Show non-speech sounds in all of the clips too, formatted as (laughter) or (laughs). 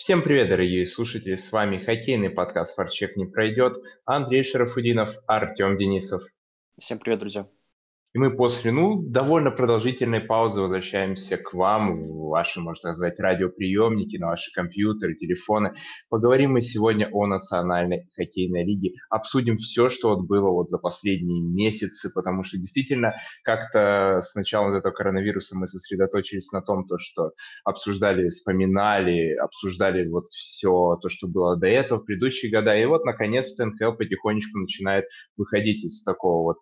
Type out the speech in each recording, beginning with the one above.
Всем привет, дорогие слушатели! С вами хоккейный подкаст «Форчек не пройдет». Андрей Шарафудинов, Артем Денисов. Всем привет, друзья! И мы после, ну, довольно продолжительной паузы возвращаемся к вам, в ваши, можно сказать, радиоприемники, на ваши компьютеры, телефоны. Поговорим мы сегодня о Национальной хоккейной лиге. Обсудим все, что вот было вот за последние месяцы, потому что действительно как-то с начала этого коронавируса мы сосредоточились на том, то, что обсуждали, вспоминали, обсуждали вот все то, что было до этого в предыдущие года. И вот, наконец-то, НХЛ потихонечку начинает выходить из такого вот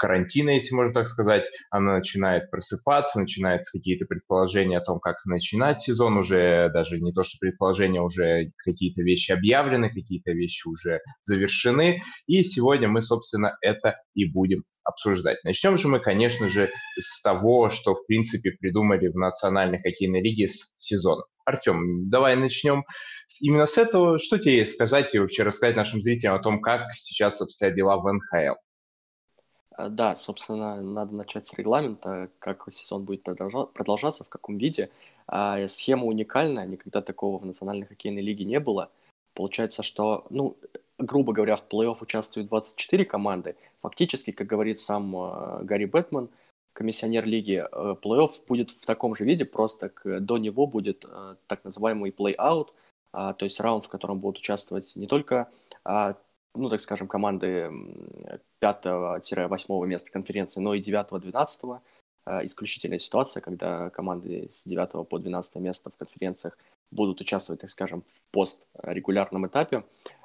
карантина, если можно так сказать, она начинает просыпаться, начинаются какие-то предположения о том, как начинать сезон, уже даже не то, что предположения, уже какие-то вещи объявлены, какие-то вещи уже завершены, и сегодня мы, собственно, это и будем обсуждать. Начнем же мы, конечно же, с того, что, в принципе, придумали в Национальной хоккейной лиге с сезона. Артем, давай начнем именно с этого. Что тебе сказать и вообще рассказать нашим зрителям о том, как сейчас обстоят дела в НХЛ? Э, да, собственно, надо начать с регламента, как сезон будет продолжаться, в каком виде. А схема уникальная, никогда такого в Национальной хоккейной лиге не было. Получается, что, ну, грубо говоря, в плей-офф участвуют 24 команды. Фактически, как говорит сам э, Гарри Бэтмен, комиссионер лиги, э, плей-офф будет в таком же виде, просто до него будет так называемый плей-аут, а, то есть раунд, в котором будут участвовать не только а, ну, так скажем, команды 5-8 места конференции, но и 9-12. Э, исключительная ситуация, когда команды с 9 по 12 место в конференциях будут участвовать, так скажем, в пострегулярном этапе.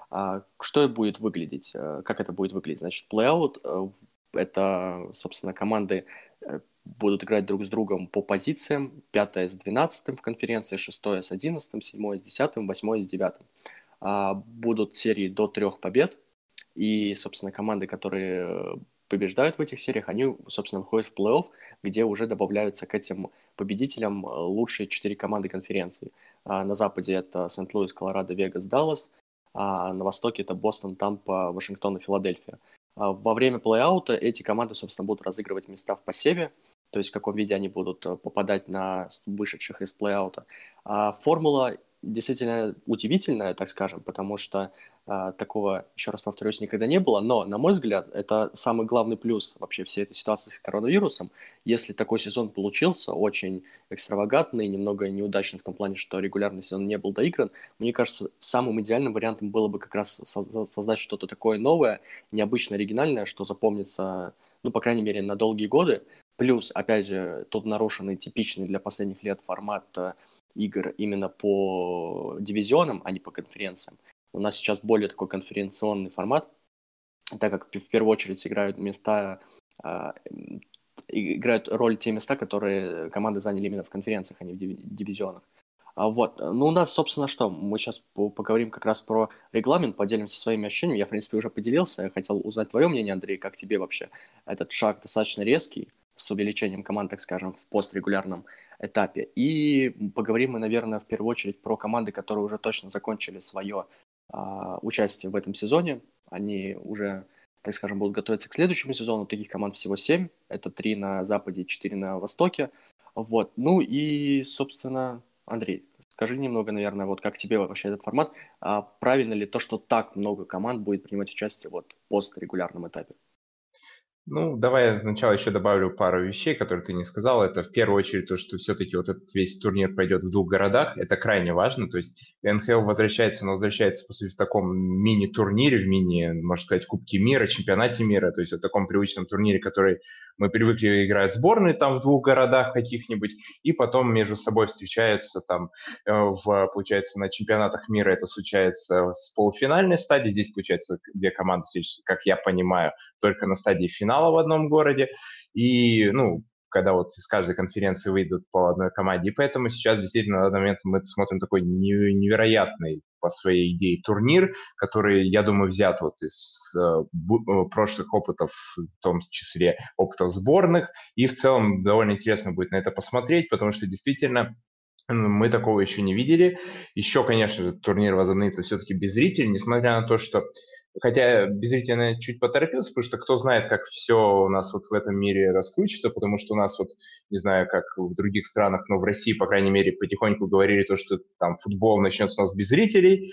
А что это будет выглядеть? Э, как это будет выглядеть? Значит, плей-аут э, — это, собственно, команды будут играть друг с другом по позициям. Пятая с двенадцатым в конференции, шестое с одиннадцатым, седьмое с десятым, восьмое с девятым. А, будут серии до трех побед, и, собственно, команды, которые побеждают в этих сериях, они, собственно, выходят в плей-офф, где уже добавляются к этим победителям э, лучшие четыре команды конференции. А на западе это Сент-Луис, Колорадо, Вегас, Даллас, а на востоке это Бостон, Тампа, Вашингтон и Филадельфия. А во время плей-аута эти команды, собственно, будут разыгрывать места в посеве, то есть в каком виде они будут э, попадать на вышедших из плей-аута. Формула действительно удивительная, так скажем, потому что а, такого, еще раз повторюсь, никогда не было. Но, на мой взгляд, это самый главный плюс вообще всей этой ситуации с коронавирусом. Если такой сезон получился, очень экстравагантный, немного неудачный в том плане, что регулярный сезон не был доигран, мне кажется, самым идеальным вариантом было бы как раз создать что-то такое новое, необычно оригинальное, что запомнится, ну, по крайней мере, на долгие годы. Плюс, опять же, тот нарушенный, типичный для последних лет формат э, игр именно по дивизионам, а не по конференциям. У нас сейчас более такой конференционный формат, так как в первую очередь играют места, э, играют роль те места, которые команды заняли именно в конференциях, а не в дивизионах. А вот, ну у нас, собственно, что, мы сейчас поговорим как раз про регламент, поделимся своими ощущениями. Я, в принципе, уже поделился, я хотел узнать твое мнение, Андрей, как тебе вообще этот шаг достаточно резкий, с увеличением команд, так скажем, в пострегулярном этапе. И поговорим мы, наверное, в первую очередь про команды, которые уже точно закончили свое а, участие в этом сезоне. Они уже, так скажем, будут готовиться к следующему сезону. Таких команд всего семь. Это три на западе, четыре на востоке. Вот. Ну и, собственно, Андрей, скажи немного, наверное, вот как тебе вообще этот формат. А правильно ли то, что так много команд будет принимать участие вот в пострегулярном этапе? Ну, давай я сначала еще добавлю пару вещей, которые ты не сказал. Это в первую очередь то, что все-таки вот этот весь турнир пройдет в двух городах. Это крайне важно. То есть НХЛ возвращается, но возвращается, по сути, в таком мини-турнире, в мини, можно сказать, Кубке мира, чемпионате мира. То есть в таком привычном турнире, который мы привыкли играть сборные там в двух городах каких-нибудь, и потом между собой встречаются там, э, в, получается, на чемпионатах мира это случается с полуфинальной стадии. Здесь, получается, две команды встречаются, как я понимаю, только на стадии финала в одном городе, и, ну, когда вот из каждой конференции выйдут по одной команде. И поэтому сейчас действительно на данный момент мы смотрим такой невероятный по своей идее турнир, который, я думаю, взят вот из э, э, прошлых опытов, в том числе опытов сборных. И в целом довольно интересно будет на это посмотреть, потому что действительно мы такого еще не видели. Еще, конечно же, турнир возобновится все-таки без зрителей, несмотря на то, что Хотя беззрительно я чуть поторопился, потому что кто знает, как все у нас вот в этом мире раскрутится, потому что у нас вот, не знаю, как в других странах, но в России, по крайней мере, потихоньку говорили то, что там футбол начнется у нас без зрителей,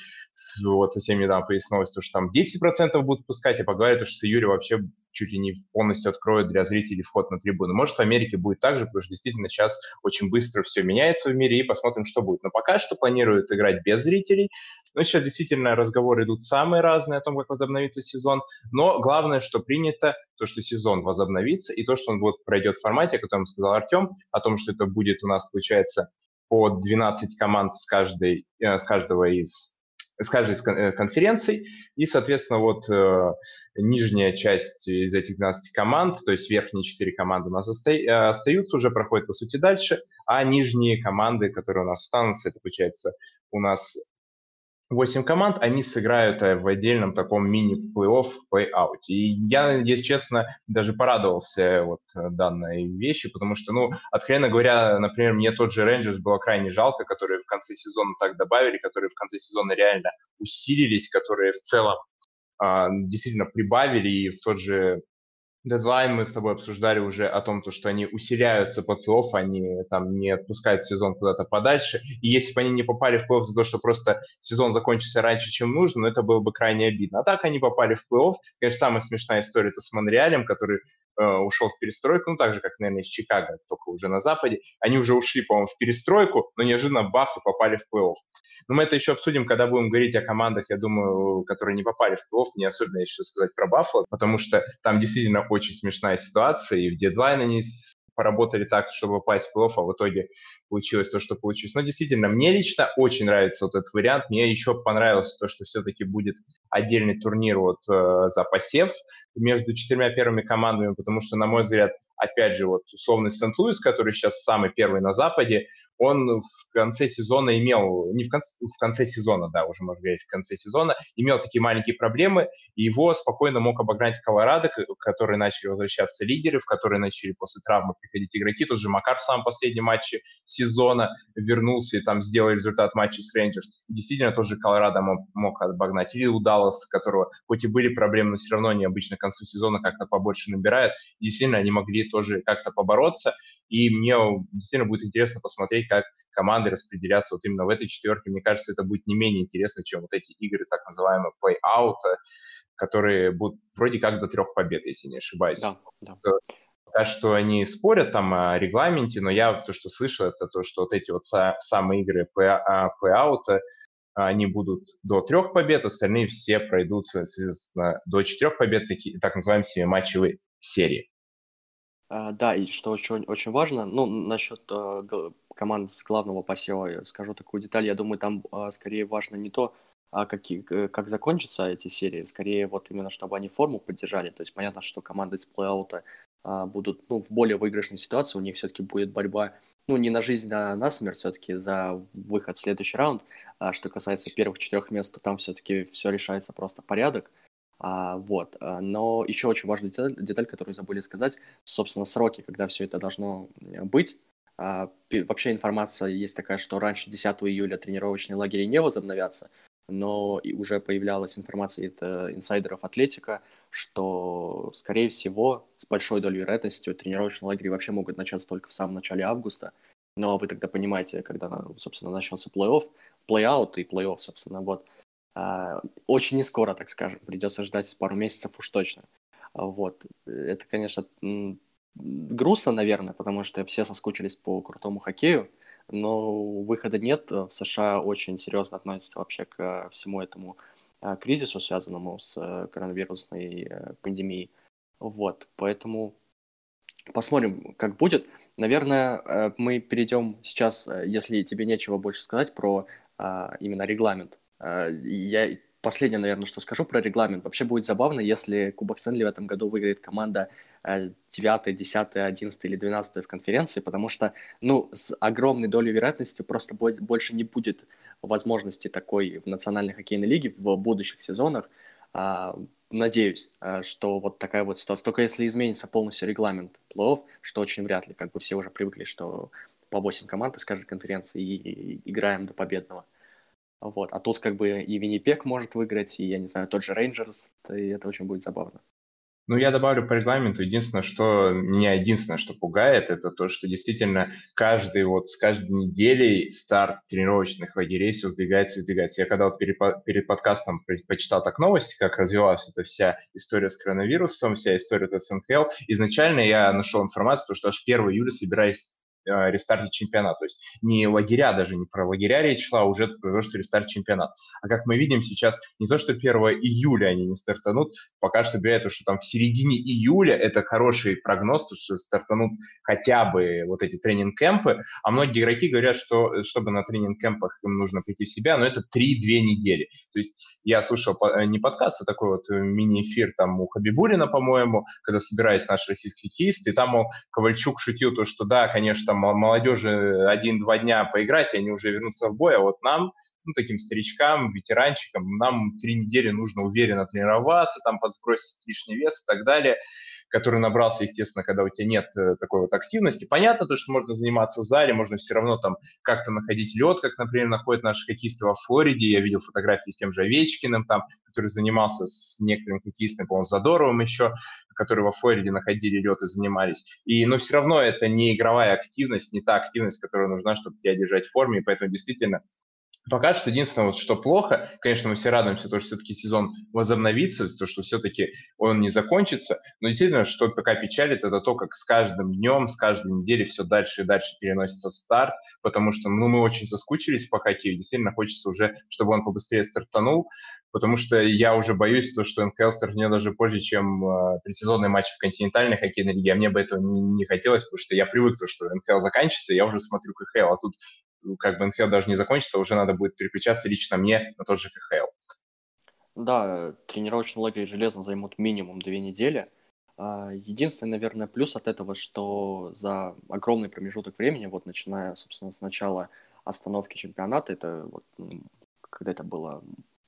вот совсем недавно появилась новость, что там 10% будут пускать, и поговорят, что с июля вообще чуть ли не полностью откроют для зрителей вход на трибуны. Может, в Америке будет так же, потому что действительно сейчас очень быстро все меняется в мире, и посмотрим, что будет. Но пока что планируют играть без зрителей. Но сейчас действительно разговоры идут самые разные о том, как возобновится сезон. Но главное, что принято, то, что сезон возобновится, и то, что он вот пройдет в формате, о котором сказал Артем, о том, что это будет у нас, получается, по 12 команд с, каждой, э, с каждого из с каждой из э, конференций, и, соответственно, вот э, нижняя часть из этих 12 команд, то есть верхние 4 команды у нас э, остаются, уже проходят, по сути, дальше, а нижние команды, которые у нас останутся, это, получается, у нас 8 команд, они сыграют э, в отдельном таком мини-плей-офф, плей-аут. И я, если честно, даже порадовался вот данной вещи, потому что, ну, откровенно говоря, например, мне тот же Рейнджерс было крайне жалко, которые в конце сезона так добавили, которые в конце сезона реально усилились, которые в целом а, действительно прибавили, и в тот же Дедлайн мы с тобой обсуждали уже о том, то, что они усиляются под плей они там не отпускают сезон куда-то подальше. И если бы они не попали в плей за то, что просто сезон закончился раньше, чем нужно, ну, это было бы крайне обидно. А так они попали в плей-офф. Конечно, самая смешная история это с Монреалем, который ушел в перестройку, ну, так же, как, наверное, из Чикаго, только уже на Западе. Они уже ушли, по-моему, в перестройку, но неожиданно бах и попали в плей-офф. Но мы это еще обсудим, когда будем говорить о командах, я думаю, которые не попали в плей-офф. Не особенно еще сказать про Баффало, потому что там действительно очень смешная ситуация, и в дедлайн они поработали так, чтобы попасть в плей-офф, а в итоге получилось то, что получилось. Но действительно, мне лично очень нравится вот этот вариант. Мне еще понравилось то, что все-таки будет отдельный турнир вот э, за посев между четырьмя первыми командами, потому что, на мой взгляд, опять же, вот условный Сент-Луис, который сейчас самый первый на Западе, он в конце сезона имел, не в конце, в конце сезона, да, уже можно говорить, в конце сезона, имел такие маленькие проблемы, и его спокойно мог обогнать Колорадо, которые начали возвращаться лидеры, в которые начали после травмы приходить игроки. Тот же Макар в самом последнем матче сезона вернулся и там сделал результат матча с Рейнджерс. Действительно, тоже Колорадо мог, мог обогнать. Или у Далласа, которого хоть и были проблемы, но все равно они обычно к концу сезона как-то побольше набирают. Действительно, они могли тоже как-то побороться. И мне действительно будет интересно посмотреть, как команды распределятся вот именно в этой четверке. Мне кажется, это будет не менее интересно, чем вот эти игры, так называемые play-out, которые будут вроде как до трех побед, если не ошибаюсь. Да, да. Пока что они спорят там о регламенте, но я то, что слышал, это то, что вот эти вот самые игры play-out, а, они будут до трех побед, остальные все пройдут, соответственно, до четырех побед, такие, так называемые семиматчевые серии. А, да, и что очень, очень важно, ну, насчет э, команд с главного посева, скажу такую деталь, я думаю, там э, скорее важно не то, а какие, как закончатся эти серии, скорее вот именно, чтобы они форму поддержали, то есть понятно, что команды с плей-аута э, будут, ну, в более выигрышной ситуации, у них все-таки будет борьба, ну, не на жизнь, а на смерть все-таки за выход в следующий раунд, а что касается первых четырех мест, то там все-таки все решается просто порядок, а, вот. А, но еще очень важная деталь, деталь, которую забыли сказать, собственно, сроки, когда все это должно э, быть. А, вообще информация есть такая, что раньше 10 июля тренировочные лагеря не возобновятся, но и уже появлялась информация от э, инсайдеров Атлетика, что, скорее всего, с большой долей вероятности тренировочные лагеря вообще могут начаться только в самом начале августа. Но вы тогда понимаете, когда, собственно, начнется плей-офф, плей-аут и плей-офф, собственно, вот. А, очень не скоро, так скажем, придется ждать пару месяцев уж точно. Вот. Это, конечно, грустно, наверное, потому что все соскучились по крутому хоккею, но выхода нет. В США очень серьезно относятся вообще к всему этому а, кризису, связанному с э, коронавирусной э, пандемией. Вот, поэтому посмотрим, как будет. Наверное, э, мы перейдем сейчас, если тебе нечего больше сказать про а, именно регламент а, я последнее, наверное, что скажу про регламент. Вообще будет забавно, если Кубок Стэнли в этом году выиграет команда 9, 10, 11 или 12 в конференции, потому что, ну, с огромной долей вероятности просто больше не будет возможности такой в Национальной хоккейной лиге в будущих сезонах. А, надеюсь, а, что вот такая вот ситуация. Только если изменится полностью регламент плей что очень вряд ли, как бы все уже привыкли, что по 8 команд из каждой конференции и играем до победного Вот. А тут как бы и Виннипек может выиграть, и, я не знаю, тот же Рейнджерс, и это очень будет забавно. Ну, я добавлю по регламенту. Единственное, что меня единственное, что пугает, это то, что действительно каждый вот с каждой неделей старт тренировочных лагерей все сдвигается и сдвигается. Я когда вот перед, перед подкастом почитал так новости, как развивалась эта вся история с коронавирусом, вся история с НХЛ, изначально я нашел информацию, что аж 1 июля собираюсь рестарте чемпионата. То есть не лагеря, даже не про лагеря речь шла, а уже про то, что рестарт чемпионат. А как мы видим сейчас, не то, что 1 июля они не стартанут, пока что говорят, что там в середине июля это хороший прогноз, то, что стартанут хотя бы вот эти тренинг-кемпы, а многие игроки говорят, что чтобы на тренинг-кемпах им нужно прийти в себя, но это 3-2 недели. То есть я слушал э, не подкаст, а такой вот э, мини-эфир там у Хабибулина, по-моему, когда собирались наши российские хоккеисты, и там, мол, Ковальчук шутил то, что да, конечно, там молодежи один-два дня поиграть, и они уже вернутся в бой, а вот нам, ну, таким старичкам, ветеранчикам, нам три недели нужно уверенно тренироваться, там подсбросить лишний вес и так далее который набрался, естественно, когда у тебя нет э, такой вот активности. Понятно то, что можно заниматься в зале, можно все равно там как-то находить лед, как, например, находят наши хоккеисты во Флориде. Я видел фотографии с тем же Овечкиным, там, который занимался с некоторым хоккеистом, по-моему, Задоровым еще, которые во Флориде находили лед и занимались. И, но все равно это не игровая активность, не та активность, которая нужна, чтобы тебя держать в форме, и поэтому действительно Пока что единственное, вот, что плохо, конечно, мы все радуемся, то, что все-таки сезон возобновится, то, что все-таки он не закончится, но действительно, что пока печалит, это то, как с каждым днем, с каждой неделей все дальше и дальше переносится старт, потому что ну, мы очень соскучились по хоккею, действительно хочется уже, чтобы он побыстрее стартанул, потому что я уже боюсь, то, что НХЛ стартнет даже позже, чем э, предсезонный матч в континентальной хоккейной лиге, а мне бы этого не, не хотелось, потому что я привык, то, что НХЛ заканчивается, я уже смотрю КХЛ, а тут как бы НХЛ даже не закончится, уже надо будет переключаться лично мне на тот же КХЛ. Да, тренировочный лагерь железно займут минимум две недели. А, единственный, наверное, плюс от этого, что за огромный промежуток времени, вот начиная, собственно, с начала остановки чемпионата, это вот когда это было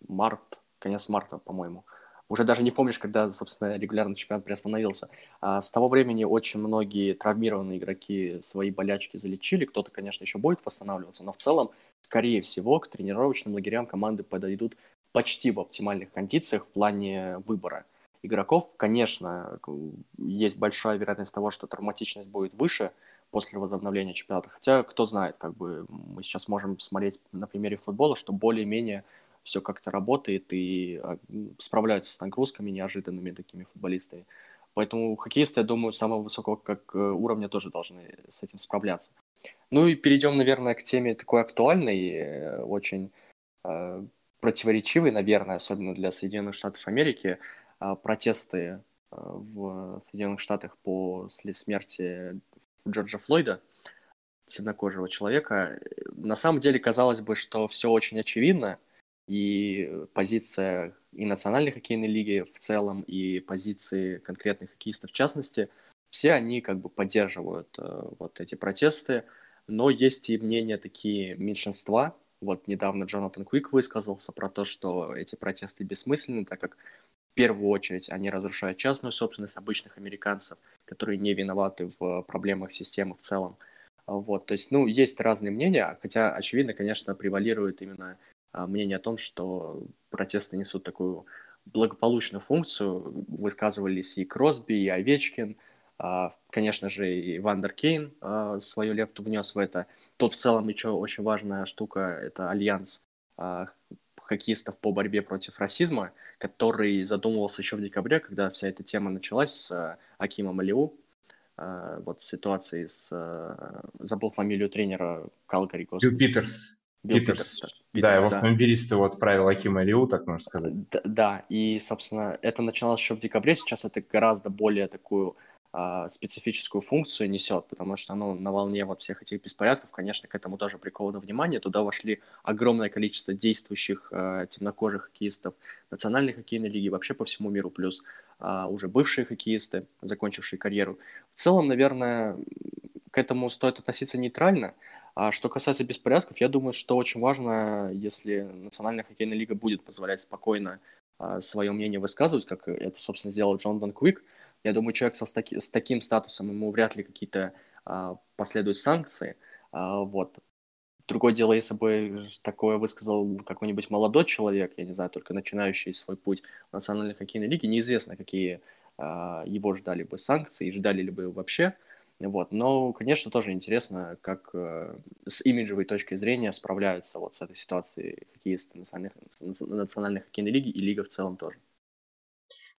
март, конец марта, по-моему, уже даже не помнишь, когда, собственно, регулярный чемпионат приостановился. А с того времени очень многие травмированные игроки свои болячки залечили. Кто-то, конечно, еще будет восстанавливаться, но в целом, скорее всего, к тренировочным лагерям команды подойдут почти в оптимальных кондициях в плане выбора игроков. Конечно, есть большая вероятность того, что травматичность будет выше после возобновления чемпионата. Хотя, кто знает, как бы мы сейчас можем смотреть на примере футбола, что более-менее все как-то работает и а, справляются с нагрузками неожиданными такими футболистами. Поэтому хоккеисты, я думаю, самого высокого как э, уровня тоже должны с этим справляться. Ну и перейдем, наверное, к теме такой актуальной, э, очень э, противоречивой, наверное, особенно для Соединенных Штатов Америки. Э, протесты э, в Соединенных Штатах после смерти Джорджа Флойда, темнокожего человека. На самом деле, казалось бы, что все очень очевидно, и позиция и Национальной хоккейной лиги в целом, и позиции конкретных хоккеистов в частности, все они как бы поддерживают э, вот эти протесты, но есть и мнения такие меньшинства. Вот недавно Джонатан Куик высказался про то, что эти протесты бессмысленны, так как в первую очередь они разрушают частную собственность обычных американцев, которые не виноваты в проблемах системы в целом. Вот, то есть, ну, есть разные мнения, хотя, очевидно, конечно, превалирует именно мнение о том, что протесты несут такую благополучную функцию. Высказывались и Кросби, и Овечкин, а, конечно же, и Эвандер Кейн а, свою лепту внес в это. Тут в целом еще очень важная штука – это альянс хоккеистов по борьбе против расизма, который задумывался еще в декабре, когда вся эта тема началась с Акимом Алиу, вот ситуации с... Забыл фамилию тренера Калгари. Билл Питерс. Питерс. Питерс. Да, его да. автомобилист его отправил Аким Алиу, так можно сказать. Да, да, и, собственно, это начиналось еще в декабре, сейчас это гораздо более такую а, специфическую функцию несет, потому что оно на волне вот всех этих беспорядков, конечно, к этому тоже приковано внимание. Туда вошли огромное количество действующих а, темнокожих хоккеистов национальной хоккейной лиги, вообще по всему миру, плюс а, уже бывшие хоккеисты, закончившие карьеру. В целом, наверное, к этому стоит относиться нейтрально, а что касается беспорядков, я думаю, что очень важно, если Национальная хоккейная лига будет позволять спокойно а, свое мнение высказывать, как это, собственно, сделал Джон Дон Квик. Я думаю, человек со, с, таки, с таким статусом, ему вряд ли какие-то а, последуют санкции. А, вот. Другое дело, если бы такое высказал какой-нибудь молодой человек, я не знаю, только начинающий свой путь в национальной хоккейной лиге, неизвестно, какие э, его ждали бы санкции, ждали ли бы вообще. Вот. Но, конечно, тоже интересно, как э, с имиджевой точки зрения справляются вот с этой ситуацией хоккеисты национальных, национальной хоккейной лиги и лига в целом тоже.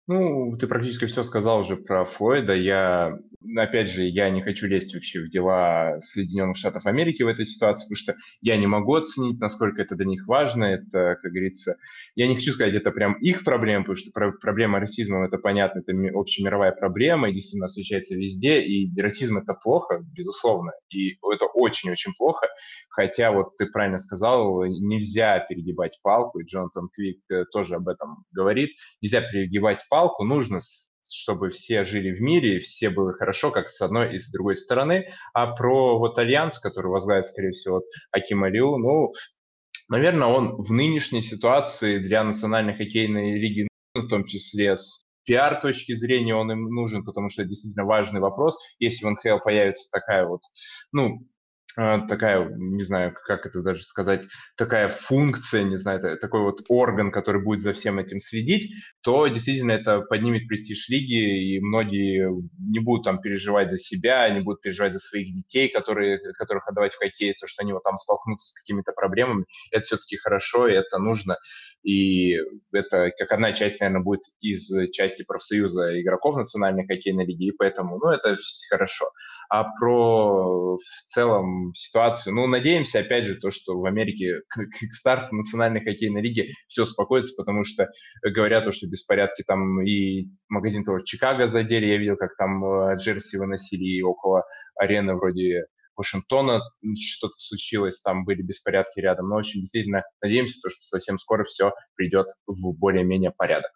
Ну, ты практически все сказал уже про Флойда. Я, опять же, я не хочу лезть вообще в дела Соединенных Штатов Америки в этой ситуации, потому что я не могу оценить, насколько это для них важно. Это, как говорится, я не хочу сказать, это прям их проблема, потому что проблема расизмом, это понятно, это общемировая проблема, и действительно встречается везде, и расизм это плохо, безусловно, и это очень-очень плохо, хотя вот ты правильно сказал, нельзя перегибать палку, и Джонатан Квик э, тоже об этом говорит, нельзя перегибать палку, нужно чтобы все жили в мире, все было хорошо, как с одной и с другой стороны. А про вот альянс, который возглавит, скорее всего, вот Аким Алиу, ну, Наверное, он в нынешней ситуации для Национальной хоккейной лиги, в том числе с пиар точки зрения, он им нужен, потому что это действительно важный вопрос. Если в НХЛ появится такая вот, ну, такая, не знаю, как это даже сказать, такая функция, не знаю, такой вот орган, который будет за всем этим следить, то действительно это поднимет престиж лиги, и многие не будут там переживать за себя, не будут переживать за своих детей, которые, которых отдавать в хоккей, то, что они вот там столкнутся с какими-то проблемами. Это все-таки хорошо, и это нужно. И это как одна часть, наверное, будет из части профсоюза игроков Национальной хоккейной лиги, и поэтому, ну, это хорошо а про в целом ситуацию. Ну, надеемся, опять же, то, что в Америке к, к старту национальной хоккейной лиги все успокоится, потому что говорят, то, что беспорядки там и магазин того Чикаго задели, я видел, как там э, джерси выносили и около арены вроде Вашингтона что-то случилось, там были беспорядки рядом. Но, очень действительно, надеемся, то, что совсем скоро все придет в более-менее порядок.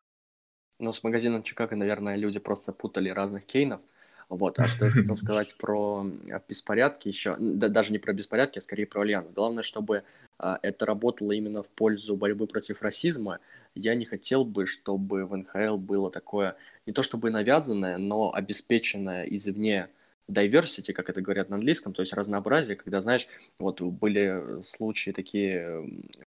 Ну, с магазином Чикаго, наверное, люди просто путали разных кейнов. Вот, а что я хотел (laughs) сказать про беспорядки еще, да, даже не про беспорядки, а скорее про альянс. Главное, чтобы а, это работало именно в пользу борьбы против расизма. Я не хотел бы, чтобы в НХЛ было такое, не то чтобы навязанное, но обеспеченное извне diversity, как это говорят на английском, то есть разнообразие, когда, знаешь, вот были случаи такие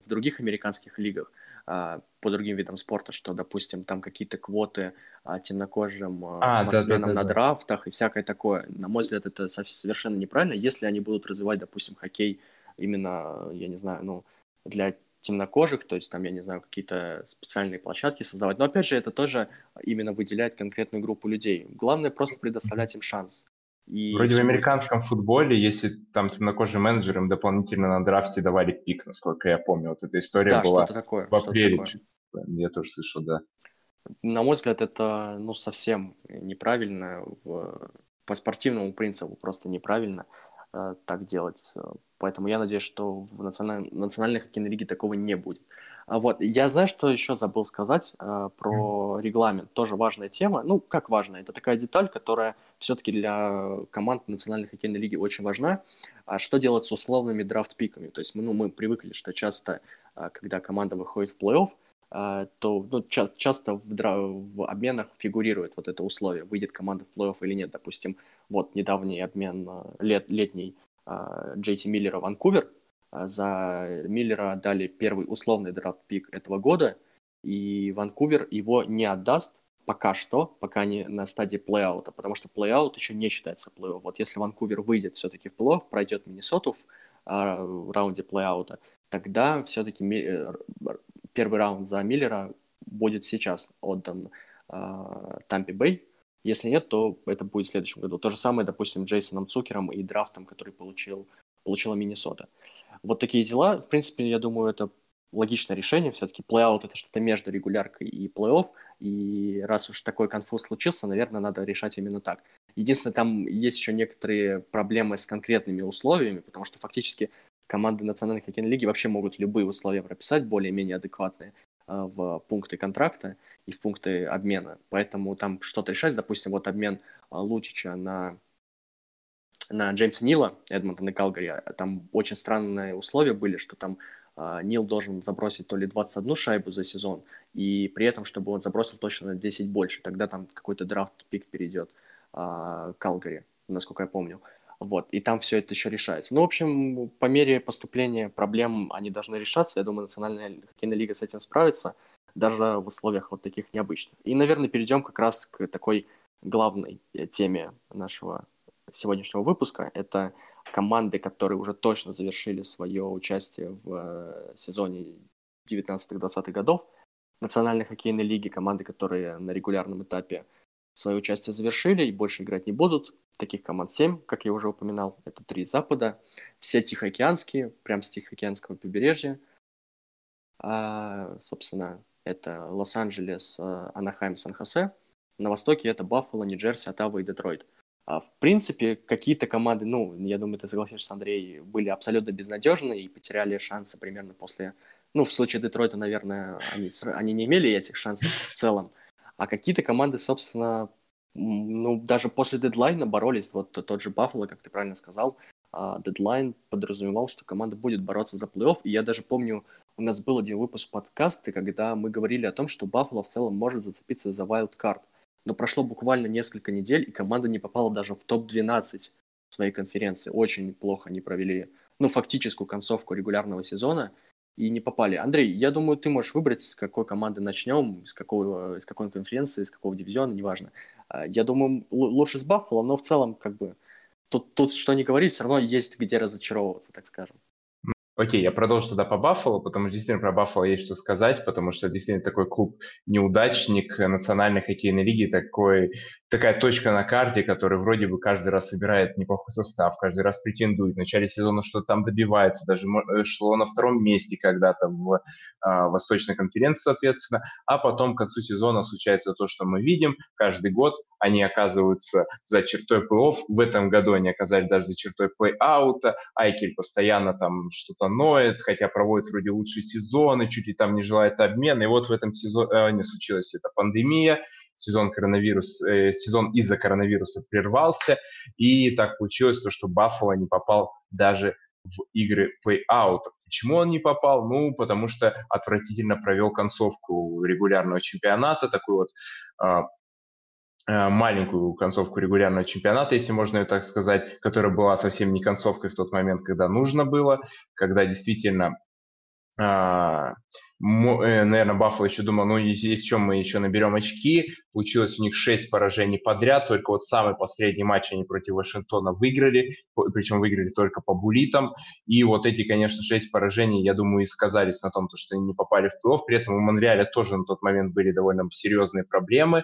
в других американских лигах, а, по другим видам спорта, что, допустим, там какие-то квоты а, темнокожим а, а спортсменам да, да, да, на драфтах и всякое такое. На мой взгляд, это совершенно неправильно, если они будут развивать, допустим, хоккей именно, я не знаю, ну, для темнокожих, то есть там, я не знаю, какие-то специальные площадки создавать. Но опять же, это тоже именно выделяет конкретную группу людей. Главное просто предоставлять им шанс. И Вроде в американском футболе, если там темнокожим менеджерам дополнительно на драфте давали пик, насколько я помню. Вот эта история да, была такое, в апреле. Такое. Я тоже слышал, да. На мой взгляд, это ну, совсем неправильно. По спортивному принципу просто неправильно э, так делать. Поэтому я надеюсь, что в националь... национальной хоккейной лиге такого не будет. А вот, я знаю, что еще забыл сказать э, про регламент. Тоже важная тема. Ну, как важная? Это такая деталь, которая все-таки для команд Национальной хоккейной лиги очень важна. А что делать с условными драфт-пиками? То есть, мы, ну, мы привыкли, что часто, э, когда команда выходит в плей-офф, э, то ну, ча- часто в, дра- в обменах фигурирует вот это условие, выйдет команда в плей-офф или нет. Допустим, вот недавний обмен э, лет, летний э, Джейти Миллера Ванкувер – а, за Миллера отдали первый условный драфт-пик этого года, и Ванкувер его не отдаст пока что, пока не на стадии плей-аута, потому что плей-аут еще не считается плей-офф. Вот если Ванкувер выйдет все-таки в плей-офф, пройдет Миннесоту в, а, в раунде плей-аута, тогда все-таки э, первый раунд за Миллера будет сейчас отдан Тампе Бэй. Если нет, то это будет в следующем году. То же самое, допустим, Джейсоном Цукером и драфтом, который получил, получила Миннесота. Вот такие дела. В принципе, я думаю, это логичное решение. Все-таки плей-аут — это что-то между регуляркой и плей-офф. И раз уж такой конфуз случился, наверное, надо решать именно так. Единственное, там есть еще некоторые проблемы с конкретными условиями, потому что фактически команды Национальной хоккейной лиги вообще могут любые условия прописать, более-менее адекватные, а, в пункты контракта и в пункты обмена. Поэтому там что-то решать, допустим, вот обмен а, Лучича на на Джеймса Нила, Эдмонтон и Калгари, а там очень странные условия были, что там э, Нил должен забросить то ли 21 шайбу за сезон, и при этом, чтобы он забросил точно на 10 больше, тогда там какой-то драфт-пик перейдет э, Калгари, насколько я помню. Вот, и там все это еще решается. Ну, в общем, по мере поступления проблем они должны решаться. Я думаю, Национальная хоккейная лига с этим справится, даже в условиях вот таких необычных. И, наверное, перейдем как раз к такой главной теме нашего сегодняшнего выпуска. Это команды, которые уже точно завершили свое участие в э, сезоне 19-20 годов. Национальной хоккейной лиги, команды, которые на регулярном этапе свое участие завершили и больше играть не будут. Таких команд 7, как я уже упоминал. Это три Запада. Все Тихоокеанские, прям с Тихоокеанского побережья. А, собственно, это Лос-Анджелес, э, Анахайм, Сан-Хосе. На востоке это Баффало, Нью-Джерси, Оттава и Детройт. В принципе, какие-то команды, ну, я думаю, ты согласишься, Андрей, были абсолютно безнадежны и потеряли шансы примерно после... Ну, в случае Детройта, наверное, они, они не имели этих шансов в целом. А какие-то команды, собственно, ну, даже после дедлайна боролись. Вот тот же Баффало, как ты правильно сказал, а, дедлайн подразумевал, что команда будет бороться за плей-офф. И я даже помню, у нас был один выпуск подкаста, когда мы говорили о том, что Баффало в целом может зацепиться за wildcard но прошло буквально несколько недель, и команда не попала даже в топ-12 своей конференции. Очень плохо они провели, ну, фактическую концовку регулярного сезона и не попали. Андрей, я думаю, ты можешь выбрать, с какой команды начнем, с, какого, с какой конференции, с какого дивизиона, неважно. А, я думаю, лучше с Баффало, но в целом, как бы, тут, тут что ни говори, все равно есть где разочаровываться, так скажем. Окей, я продолжу тогда по Баффало, потому что действительно про Баффало есть что сказать, потому что действительно такой клуб неудачник национальной хоккейной лиги, такой, такая точка на карте, который вроде бы каждый раз собирает неплохой состав, каждый раз претендует, в начале сезона что-то там добивается, даже э, шло на втором месте когда-то в а, Восточной конференции, соответственно, а потом к концу сезона случается то, что мы видим каждый год, они оказываются за чертой плей-офф. В этом году они оказались даже за чертой плей-аута. Айкель постоянно там что-то ноет, хотя проводит вроде лучшие сезоны, чуть ли там не желает обмена. И вот в этом сезоне случилась эта пандемия, сезон коронавирус, э, сезон из-за коронавируса прервался, и так получилось то, что Баффало не попал даже в игры плей-аут. Почему он не попал? Ну, потому что отвратительно провел концовку регулярного чемпионата, такой вот Э, маленькую концовку регулярного чемпионата, если можно ее так сказать, которая была совсем не концовкой в тот момент, когда нужно было, когда действительно а, Э, наверное, Баффало еще думал, ну, есть чем мы еще наберем очки. Получилось у них 6 поражений подряд, только вот самый последний матч они против Вашингтона выиграли, причем выиграли только по булитам. И вот эти, конечно, 6 поражений, я думаю, и сказались на том, что они не попали в плей-офф. При этом у Монреаля тоже на тот момент были довольно серьезные проблемы.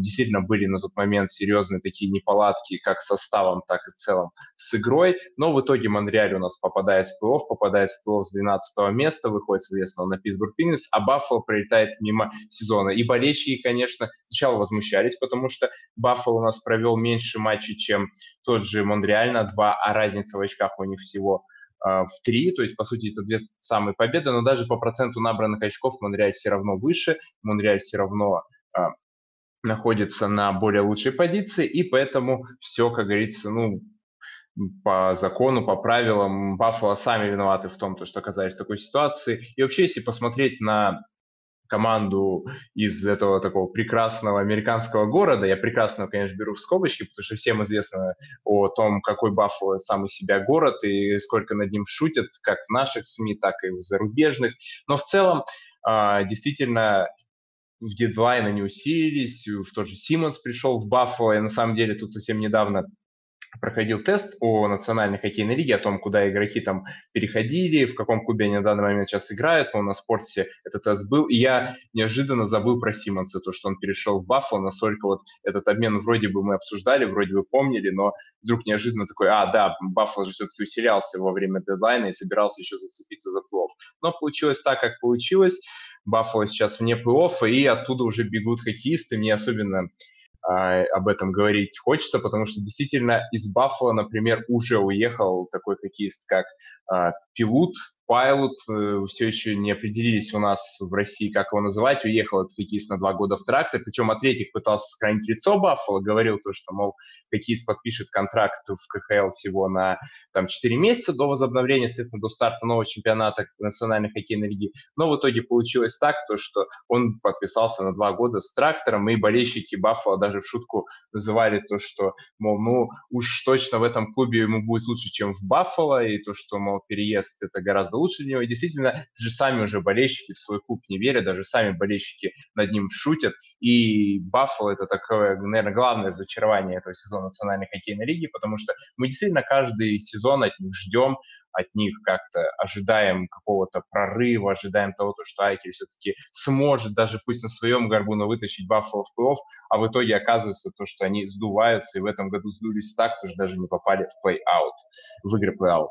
Действительно были на тот момент серьезные такие неполадки как с составом, так и в целом с игрой. Но в итоге Монреаль у нас попадает в плей-офф, попадает в плей-офф с 12 места, выходит, соответственно, на Питтсбург Пинес, а Баффало пролетает мимо сезона. И болельщики, конечно, сначала возмущались, потому что Баффало у нас провел меньше матчей, чем тот же Монреаль на два, а разница в очках у них всего э, в три, то есть, по сути, это две самые победы, но даже по проценту набранных очков Монреаль все равно выше, Монреаль все равно э, находится на более лучшей позиции, и поэтому все, как говорится, ну, по закону, по правилам Баффало сами виноваты в том, что оказались в такой ситуации. И вообще, если посмотреть на команду из этого такого прекрасного американского города. Я прекрасно, конечно, беру в скобочки, потому что всем известно о том, какой Баффало сам из себя город и сколько над ним шутят, как в наших СМИ, так и в зарубежных. Но в целом, а, действительно, в дедлайн они усилились, в тот же Симмонс пришел в Баффало, и на самом деле тут совсем недавно проходил тест о национальной хоккейной лиге, о том, куда игроки там переходили, в каком клубе они на данный момент сейчас играют. Но на спорте этот тест был. И я неожиданно забыл про Симмонса, то, что он перешел в Баффало, насколько вот этот обмен вроде бы мы обсуждали, вроде бы помнили, но вдруг неожиданно такой, а, да, Баффало же все-таки усилялся во время дедлайна и собирался еще зацепиться за плов. Но получилось так, как получилось. Баффало сейчас вне плей и оттуда уже бегут хоккеисты. Мне особенно а, об этом говорить хочется, потому что действительно из Баффала, например, уже уехал такой хоккеист, как а, Пилут, Пайлот э, все еще не определились у нас в России, как его называть. Уехал этот хоккеист на два года в трактор. Причем Атлетик пытался сохранить лицо Баффало, говорил то, что, мол, хоккеист подпишет контракт в КХЛ всего на там, 4 месяца до возобновления, соответственно, до старта нового чемпионата Национальной хоккейной лиги. Но в итоге получилось так, то, что он подписался на два года с трактором, и болельщики Баффало даже в шутку называли то, что, мол, ну уж точно в этом клубе ему будет лучше, чем в Баффало, и то, что, мол, переезд это гораздо лучше него. И действительно, даже сами уже болельщики в свой клуб не верят, даже сами болельщики над ним шутят. И Баффало это такое, наверное, главное разочарование этого сезона Национальной хоккейной лиги, потому что мы действительно каждый сезон от них ждем, от них как-то ожидаем какого-то прорыва, ожидаем того, что Айкель все-таки сможет даже пусть на своем горбу, но вытащить Баффало в плей-офф, а в итоге оказывается то, что они сдуваются, и в этом году сдулись так, что даже не попали в плей-аут, в игры плей-аут.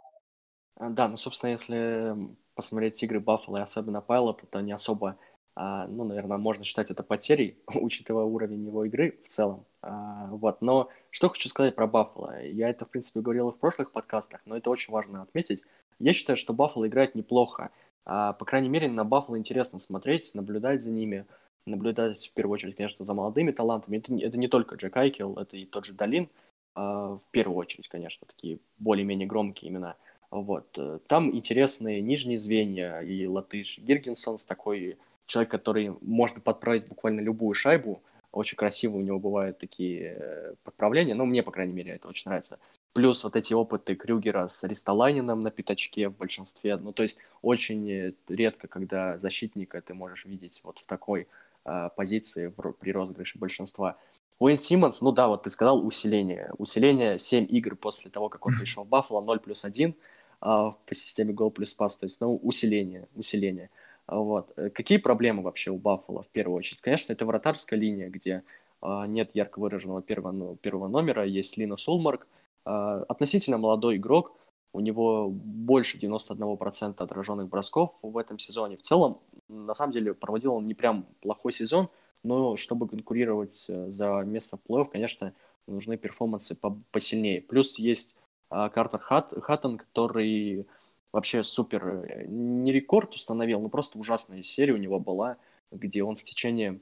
А, да, ну, собственно, если посмотреть игры Баффало и особенно Пайлота, то не особо, а, ну, наверное, можно считать это потерей, (laughs) учитывая уровень его игры в целом. А, вот, но что хочу сказать про Баффало. Я это, в принципе, говорил и в прошлых подкастах, но это очень важно отметить. Я считаю, что Баффало играет неплохо. По крайней мере, на Баффало интересно смотреть, наблюдать за ними, наблюдать в первую очередь, конечно, за молодыми талантами. Это, это не только Джек Айкел, это и тот же Долин, в первую очередь, конечно, такие более-менее громкие имена. Вот. Там интересные нижние звенья, и латыш Гиргенсон такой человек, который можно подправить буквально любую шайбу, очень красиво у него бывают такие э, подправления. Ну, мне, по крайней мере, это очень нравится. Плюс вот эти опыты Крюгера с Ристолайнином на пятачке в большинстве. Ну, то есть очень э, редко, когда защитника ты можешь видеть вот в такой э, позиции в, при розыгрыше большинства. Уэйн Симмонс, ну да, вот ты сказал усиление. Усиление 7 игр после того, как он пришел в Баффало, 0 плюс 1 э, по системе гол плюс пас. То есть, ну, усиление, усиление. Вот. Э, какие проблемы вообще у Баффала в первую очередь? Конечно, это вратарская линия, где э, нет ярко выраженного первого, ну, первого номера, есть Лина Сулмарк. Э, относительно молодой игрок, у него больше 91% отраженных бросков в этом сезоне. В целом, на самом деле, проводил он не прям плохой сезон, но чтобы конкурировать э, за место в плей-офф, конечно, нужны перформансы посильнее. Плюс есть Картер Хат, Хаттон, который вообще супер, э, не рекорд установил, но просто ужасная серия у него была, где он в течение,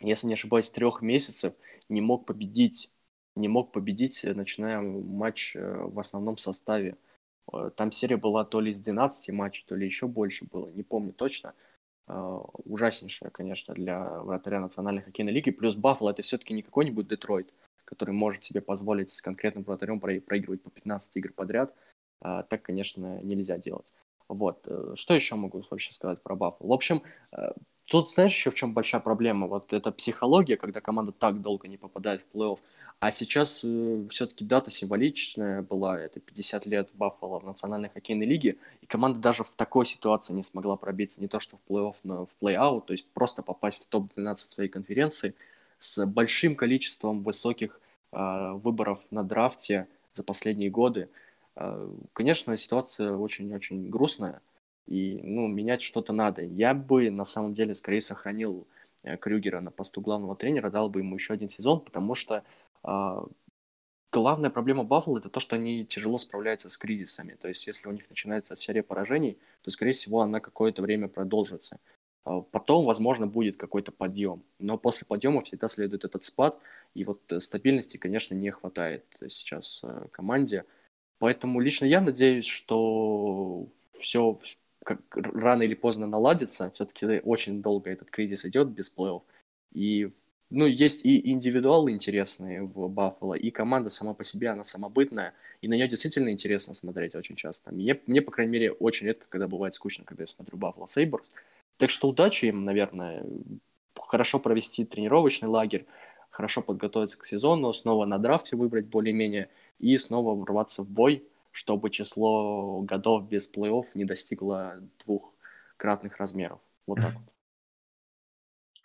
если не ошибаюсь, трех месяцев не мог победить, не мог победить, э, начиная матч э, в основном составе. Там серия была то ли из 12 матчей, то ли еще больше было, не помню точно. Ужаснейшая, конечно, для вратаря Национальной хоккейной лиги. Плюс Баффало это все-таки не какой-нибудь Детройт, который может себе позволить с конкретным вратарем проигрывать по 15 игр подряд – а, так, конечно, нельзя делать. Вот. Э, что еще могу вообще сказать про Баффало? В общем, э, тут знаешь еще в чем большая проблема? Вот эта психология, когда команда так долго не попадает в плей-офф. А сейчас э, все-таки дата символичная была, это 50 лет Баффало в Национальной хоккейной лиге, и команда даже в такой ситуации не смогла пробиться не то что в плей-офф, но в плей-аут, то есть просто попасть в топ-12 своей конференции с большим количеством высоких выборов на драфте за последние годы. А, конечно, ситуация очень-очень грустная, и ну, менять что-то надо. Я бы на самом деле скорее сохранил э, Крюгера на посту главного тренера, дал бы ему еще один сезон, потому что э, главная проблема Баффало это то, что они тяжело справляются с кризисами. То есть, если у них начинается серия поражений, то, скорее всего, она какое-то время продолжится. А, потом, возможно, будет какой-то подъем. Но после подъема всегда следует этот спад. И вот э, стабильности, конечно, не хватает сейчас э, команде. Поэтому лично я надеюсь, что все как рано или поздно наладится. Все-таки очень долго этот кризис идет без плей-офф. И ну, есть и индивидуалы интересные в Баффало, и команда сама по себе, она самобытная, и на нее действительно интересно смотреть очень часто. Мне, мне, по крайней мере, очень редко, когда бывает скучно, когда я смотрю Баффало Сейберс. Так что удачи им, наверное, хорошо провести тренировочный лагерь, хорошо подготовиться к сезону, снова на драфте выбрать более-менее – и снова ворваться в бой, чтобы число годов без плей-офф не достигло двухкратных размеров. Вот так вот.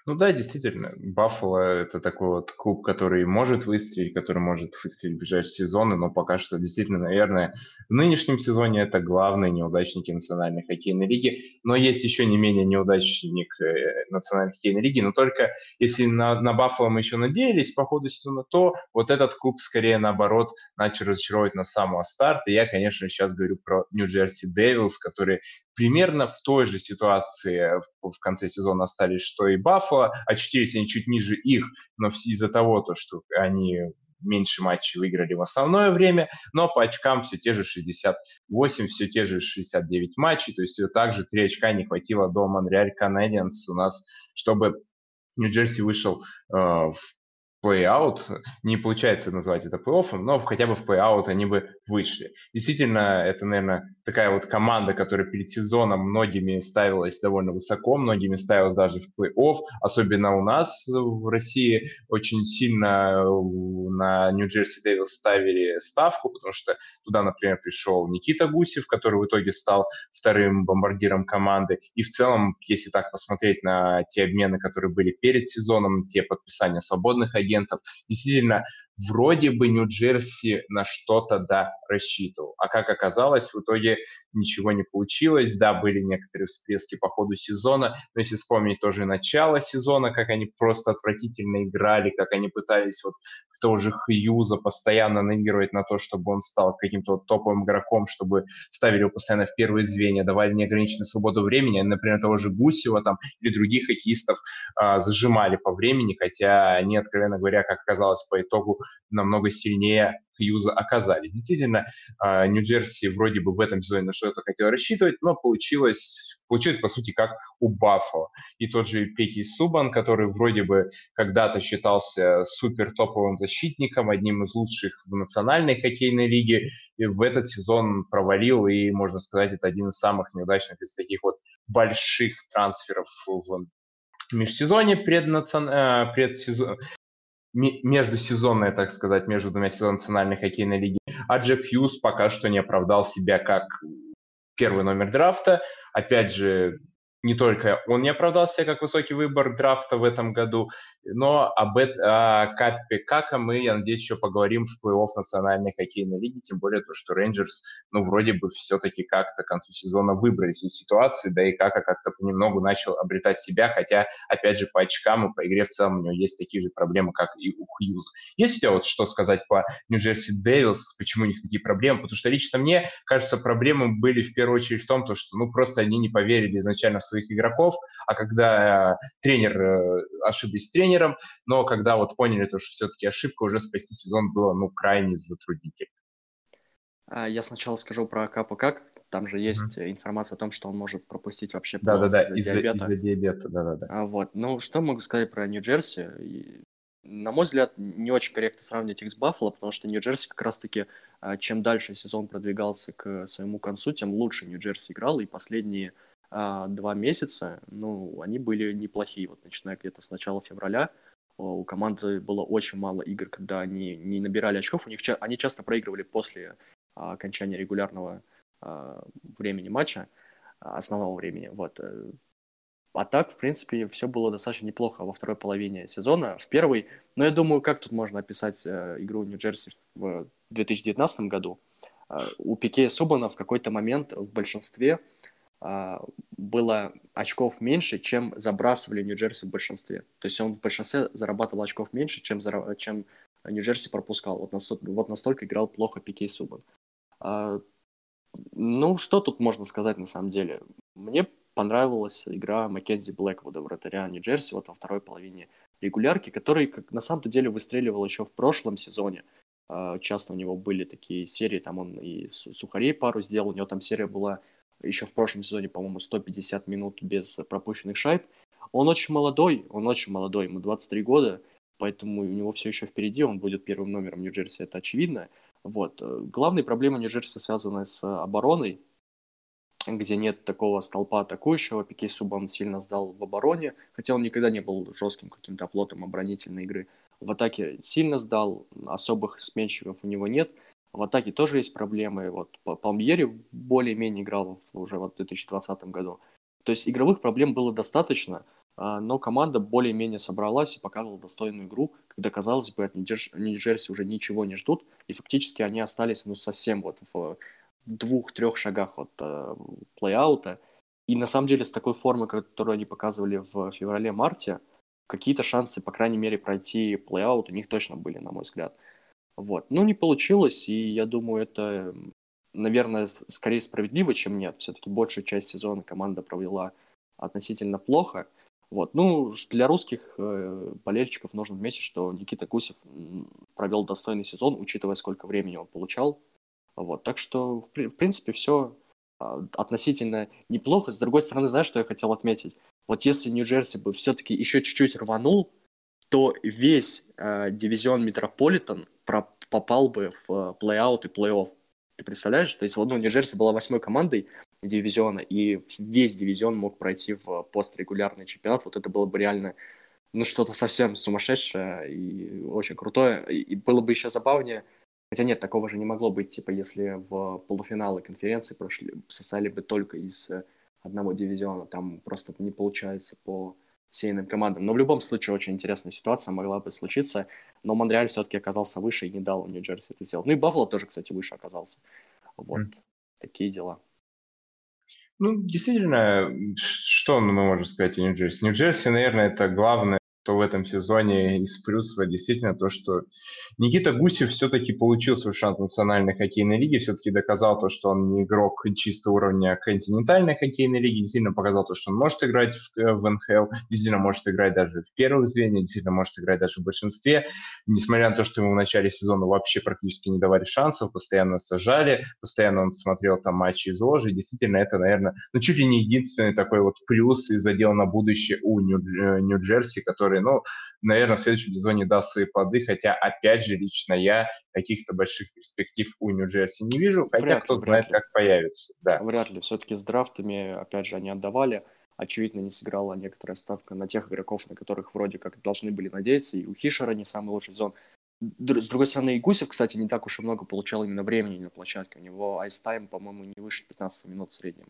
Ну да, действительно, Баффало это такой вот клуб, который может выстрелить, который может выстрелить в ближайшие сезоны, но пока что действительно, наверное, в нынешнем сезоне это главные неудачники Национальной хоккейной лиги, но есть еще не менее неудачник э, Национальной хоккейной лиги, но только если на, на Баффало мы еще надеялись по ходу сезона, то вот этот клуб скорее наоборот начал разочаровывать на самого старта. И я, конечно, сейчас говорю про Нью-Джерси Дэвилс, которые примерно в той же ситуации в конце сезона остались, что и Баффало, очутились они чуть ниже их, но из-за того, то, что они меньше матчей выиграли в основное время, но по очкам все те же 68, все те же 69 матчей, то есть также 3 очка не хватило до Монреаль Canadiens у нас, чтобы Нью-Джерси вышел э, в плей-аут, не получается назвать это плей-оффом, но хотя бы в плей-аут они бы вышли. Действительно, это, наверное, такая вот команда, которая перед сезоном многими ставилась довольно высоко, многими ставилась даже в плей-офф, особенно у нас в России очень сильно на Нью-Джерси Дэвилс ставили ставку, потому что туда, например, пришел Никита Гусев, который в итоге стал вторым бомбардиром команды, и в целом, если так посмотреть на те обмены, которые были перед сезоном, те подписания свободных агентов. Действительно, вроде бы Нью-Джерси на что-то, да, рассчитывал. А как оказалось, в итоге ничего не получилось. Да, были некоторые всплески по ходу сезона, но если вспомнить тоже начало сезона, как они просто отвратительно играли, как они пытались вот того же Хьюза постоянно наигрывать на то, чтобы он стал каким-то вот топовым игроком, чтобы ставили его постоянно в первые звенья, давали неограниченную свободу времени, например, того же Гусева там или других хоккеистов а, зажимали по времени, хотя они, откровенно говоря, как оказалось по итогу, намного сильнее Хьюза оказались. Действительно, а, Нью-Джерси вроде бы в этом сезоне на что-то хотел рассчитывать, но получилось, получилось по сути как у Баффо. И тот же Пеки Субан, который вроде бы когда-то считался супер топовым защитником, одним из лучших в национальной хоккейной лиге, и в этот сезон провалил, и, можно сказать, это один из самых неудачных из таких вот больших трансферов в межсезонье преднацион... Э, предсезон междусезонная, так сказать, между двумя сезонами национальной хоккейной лиги. А Джек Хьюз пока что не оправдал себя как первый номер драфта. Опять же, не только он не оправдался как высокий выбор драфта в этом году, но об этом, Кака мы, я надеюсь, еще поговорим в плей-офф национальной хоккейной лиги, тем более то, что Рейнджерс, ну, вроде бы все-таки как-то к концу сезона выбрались из ситуации, да и Кака как-то понемногу начал обретать себя, хотя, опять же, по очкам и по игре в целом у него есть такие же проблемы, как и у Хьюза. Есть у тебя вот что сказать по Нью-Джерси Дэвилс, почему у них такие проблемы? Потому что лично мне, кажется, проблемы были в первую очередь в том, то, что, ну, просто они не поверили изначально в своих игроков, а когда э, тренер, э, ошиблись тренер, тренером, но когда вот поняли, то, что все-таки ошибка, уже спасти сезон было, ну, крайне затруднительно. А, я сначала скажу про Капа как. Там же есть mm-hmm. информация о том, что он может пропустить вообще Да-да-да, из-за, из-за диабета. Из-за диабета, да-да-да. А, вот. Ну, что могу сказать про Нью-Джерси? На мой взгляд, не очень корректно сравнивать их с Баффало, потому что Нью-Джерси как раз-таки, а, чем дальше сезон продвигался к своему концу, тем лучше Нью-Джерси играл, и последние два месяца, ну, они были неплохие. Вот начиная где-то с начала февраля, у команды было очень мало игр, когда они не набирали очков. У них они часто проигрывали после а, окончания регулярного а, времени матча, а, основного времени. Вот. А так, в принципе, все было достаточно неплохо во второй половине сезона. В первой, но я думаю, как тут можно описать э, игру Нью-Джерси в 2019 году? У Пике Субана в какой-то момент в большинстве а, было очков меньше, чем забрасывали Нью-Джерси в большинстве. То есть он в большинстве зарабатывал очков меньше, чем, чем Нью-Джерси пропускал. Вот, настолько, вот настолько играл плохо Пикей Субан. А, ну, что тут можно сказать на самом деле? Мне понравилась игра Маккензи Блэквуда, вратаря Нью-Джерси, вот во второй половине регулярки, который как, на самом-то деле выстреливал еще в прошлом сезоне. А, часто у него были такие серии, там он и сухарей пару сделал, у него там серия была еще в прошлом сезоне, по-моему, 150 минут без пропущенных шайб. Он очень молодой, он очень молодой, ему 23 года, поэтому у него все еще впереди, он будет первым номером Нью-Джерси, это очевидно. Вот. Главная проблема Нью-Джерси связана с обороной, где нет такого столпа атакующего. Пике Субан сильно сдал в обороне, хотя он никогда не был жестким каким-то оплотом оборонительной игры. В атаке сильно сдал, особых сменщиков у него нет – в атаке тоже есть проблемы. Вот Палмьери более-менее играл уже в 2020 году. То есть игровых проблем было достаточно, а, но команда более-менее собралась и показывала достойную игру, когда, казалось бы, от Нью-Джерси уже ничего не ждут, и фактически они остались ну, совсем вот в двух-трех шагах от э, плей-аута. И на самом деле с такой формой, которую они показывали в феврале-марте, какие-то шансы, по крайней мере, пройти плей-аут у них точно были, на мой взгляд. Вот. Но не получилось, и я думаю, это, наверное, скорее справедливо, чем нет. Все-таки большую часть сезона команда провела относительно плохо. Вот. Ну, для русских э, болельщиков нужно отметить, что Никита Гусев провел достойный сезон, учитывая, сколько времени он получал. Вот. Так что, в, в принципе, все а, относительно неплохо. С другой стороны, знаешь, что я хотел отметить? Вот если Нью-Джерси бы все-таки еще чуть-чуть рванул, то весь э, дивизион Метрополитен попал бы в э, плей-аут и плей-офф. Ты представляешь? То есть, вот, ну, Нью-Джерси была восьмой командой дивизиона, и весь дивизион мог пройти в пострегулярный чемпионат. Вот это было бы реально, ну, что-то совсем сумасшедшее и очень крутое. И было бы еще забавнее, Хотя нет, такого же не могло быть, типа, если в полуфиналы конференции прошли, состояли бы только из э, одного дивизиона, там просто не получается по сейным командам. Но в любом случае очень интересная ситуация могла бы случиться, но Монреаль все-таки оказался выше и не дал Нью-Джерси это сделать. Ну и Баффало тоже, кстати, выше оказался. Вот, mm. такие дела. Ну, действительно, что мы можем сказать о Нью-Джерси? Нью-Джерси, наверное, это главное что в этом сезоне из плюсов действительно то, что Никита Гусев все-таки получил свой шанс в национальной хоккейной лиге, все-таки доказал то, что он не игрок чисто уровня континентальной хоккейной лиги, действительно показал то, что он может играть в, э, в НХЛ, действительно может играть даже в первых звеньях, действительно может играть даже в большинстве, несмотря на то, что ему в начале сезона вообще практически не давали шансов, постоянно сажали, постоянно он смотрел там матчи из ложи, действительно это, наверное, ну чуть ли не единственный такой вот плюс и задел на будущее у э, Нью-Джерси, который который, ну, наверное, в следующем сезоне даст свои плоды, хотя, опять же, лично я каких-то больших перспектив у Нью-Джерси не вижу, хотя вряд кто ли, знает, как появится. Да. Вряд ли. Все-таки с драфтами, опять же, они отдавали. Очевидно, не сыграла некоторая ставка на тех игроков, на которых вроде как должны были надеяться. И у Хишера не самый лучший сезон. С другой стороны, и Гусев, кстати, не так уж и много получал именно времени на площадке. У него ice time, по-моему, не выше 15 минут в среднем.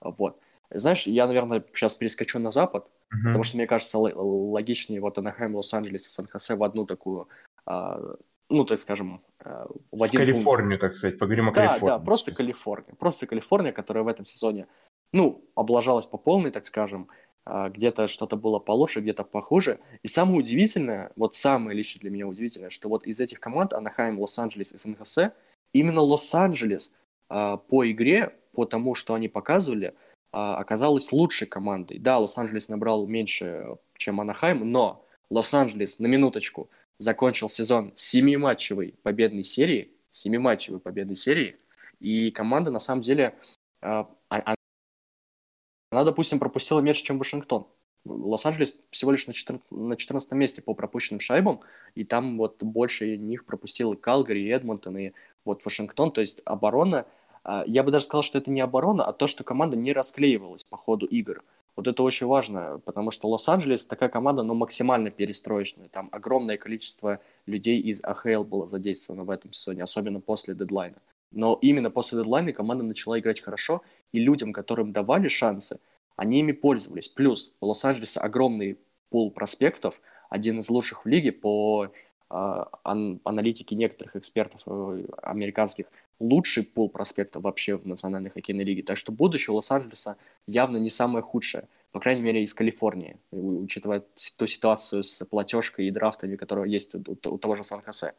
Вот. Знаешь, я, наверное, сейчас перескочу на Запад, uh-huh. потому что, мне кажется, логичнее вот Анахайм, Лос-Анджелес и Сан-Хосе в одну такую, а, ну, так скажем, а, в один Калифорнию, пункт. так сказать, поговорим о да, Калифорнии. Да, просто Калифорния. Просто Калифорния, которая в этом сезоне, ну, облажалась по полной, так скажем, а, где-то что-то было получше, где-то похуже. И самое удивительное, вот самое лично для меня удивительное, что вот из этих команд Анахайм, Лос-Анджелес и Сан-Хосе, именно Лос-Анджелес а, по игре, по тому, что они показывали – оказалась лучшей командой. Да, Лос-Анджелес набрал меньше, чем Анахайм, но Лос-Анджелес, на минуточку, закончил сезон семиматчевой победной серии, семиматчевой победной серии, и команда, на самом деле, а, а, она, допустим, пропустила меньше, чем Вашингтон. Лос-Анджелес всего лишь на 14, на 14 месте по пропущенным шайбам, и там вот больше них пропустил и Калгари, и Эдмонтон, и вот Вашингтон, то есть оборона – а, я бы даже сказал, что это не оборона, а то, что команда не расклеивалась по ходу игр. Вот это очень важно, потому что Лос-Анджелес такая команда, но максимально перестроечная. Там огромное количество людей из АХЛ было задействовано в этом сезоне, особенно после дедлайна. Но именно после дедлайна команда начала играть хорошо, и людям, которым давали шансы, они ими пользовались. Плюс у Лос-Анджелеса огромный пул проспектов, один из лучших в лиге по э, ан- аналитике некоторых экспертов э, американских лучший пул проспектов вообще в Национальной хоккейной лиге. Так что будущее Лос-Анджелеса явно не самое худшее. По крайней мере, из Калифорнии, учитывая ту ситуацию с платежкой и драфтами, которые есть у, у, у того же Сан-Хосе.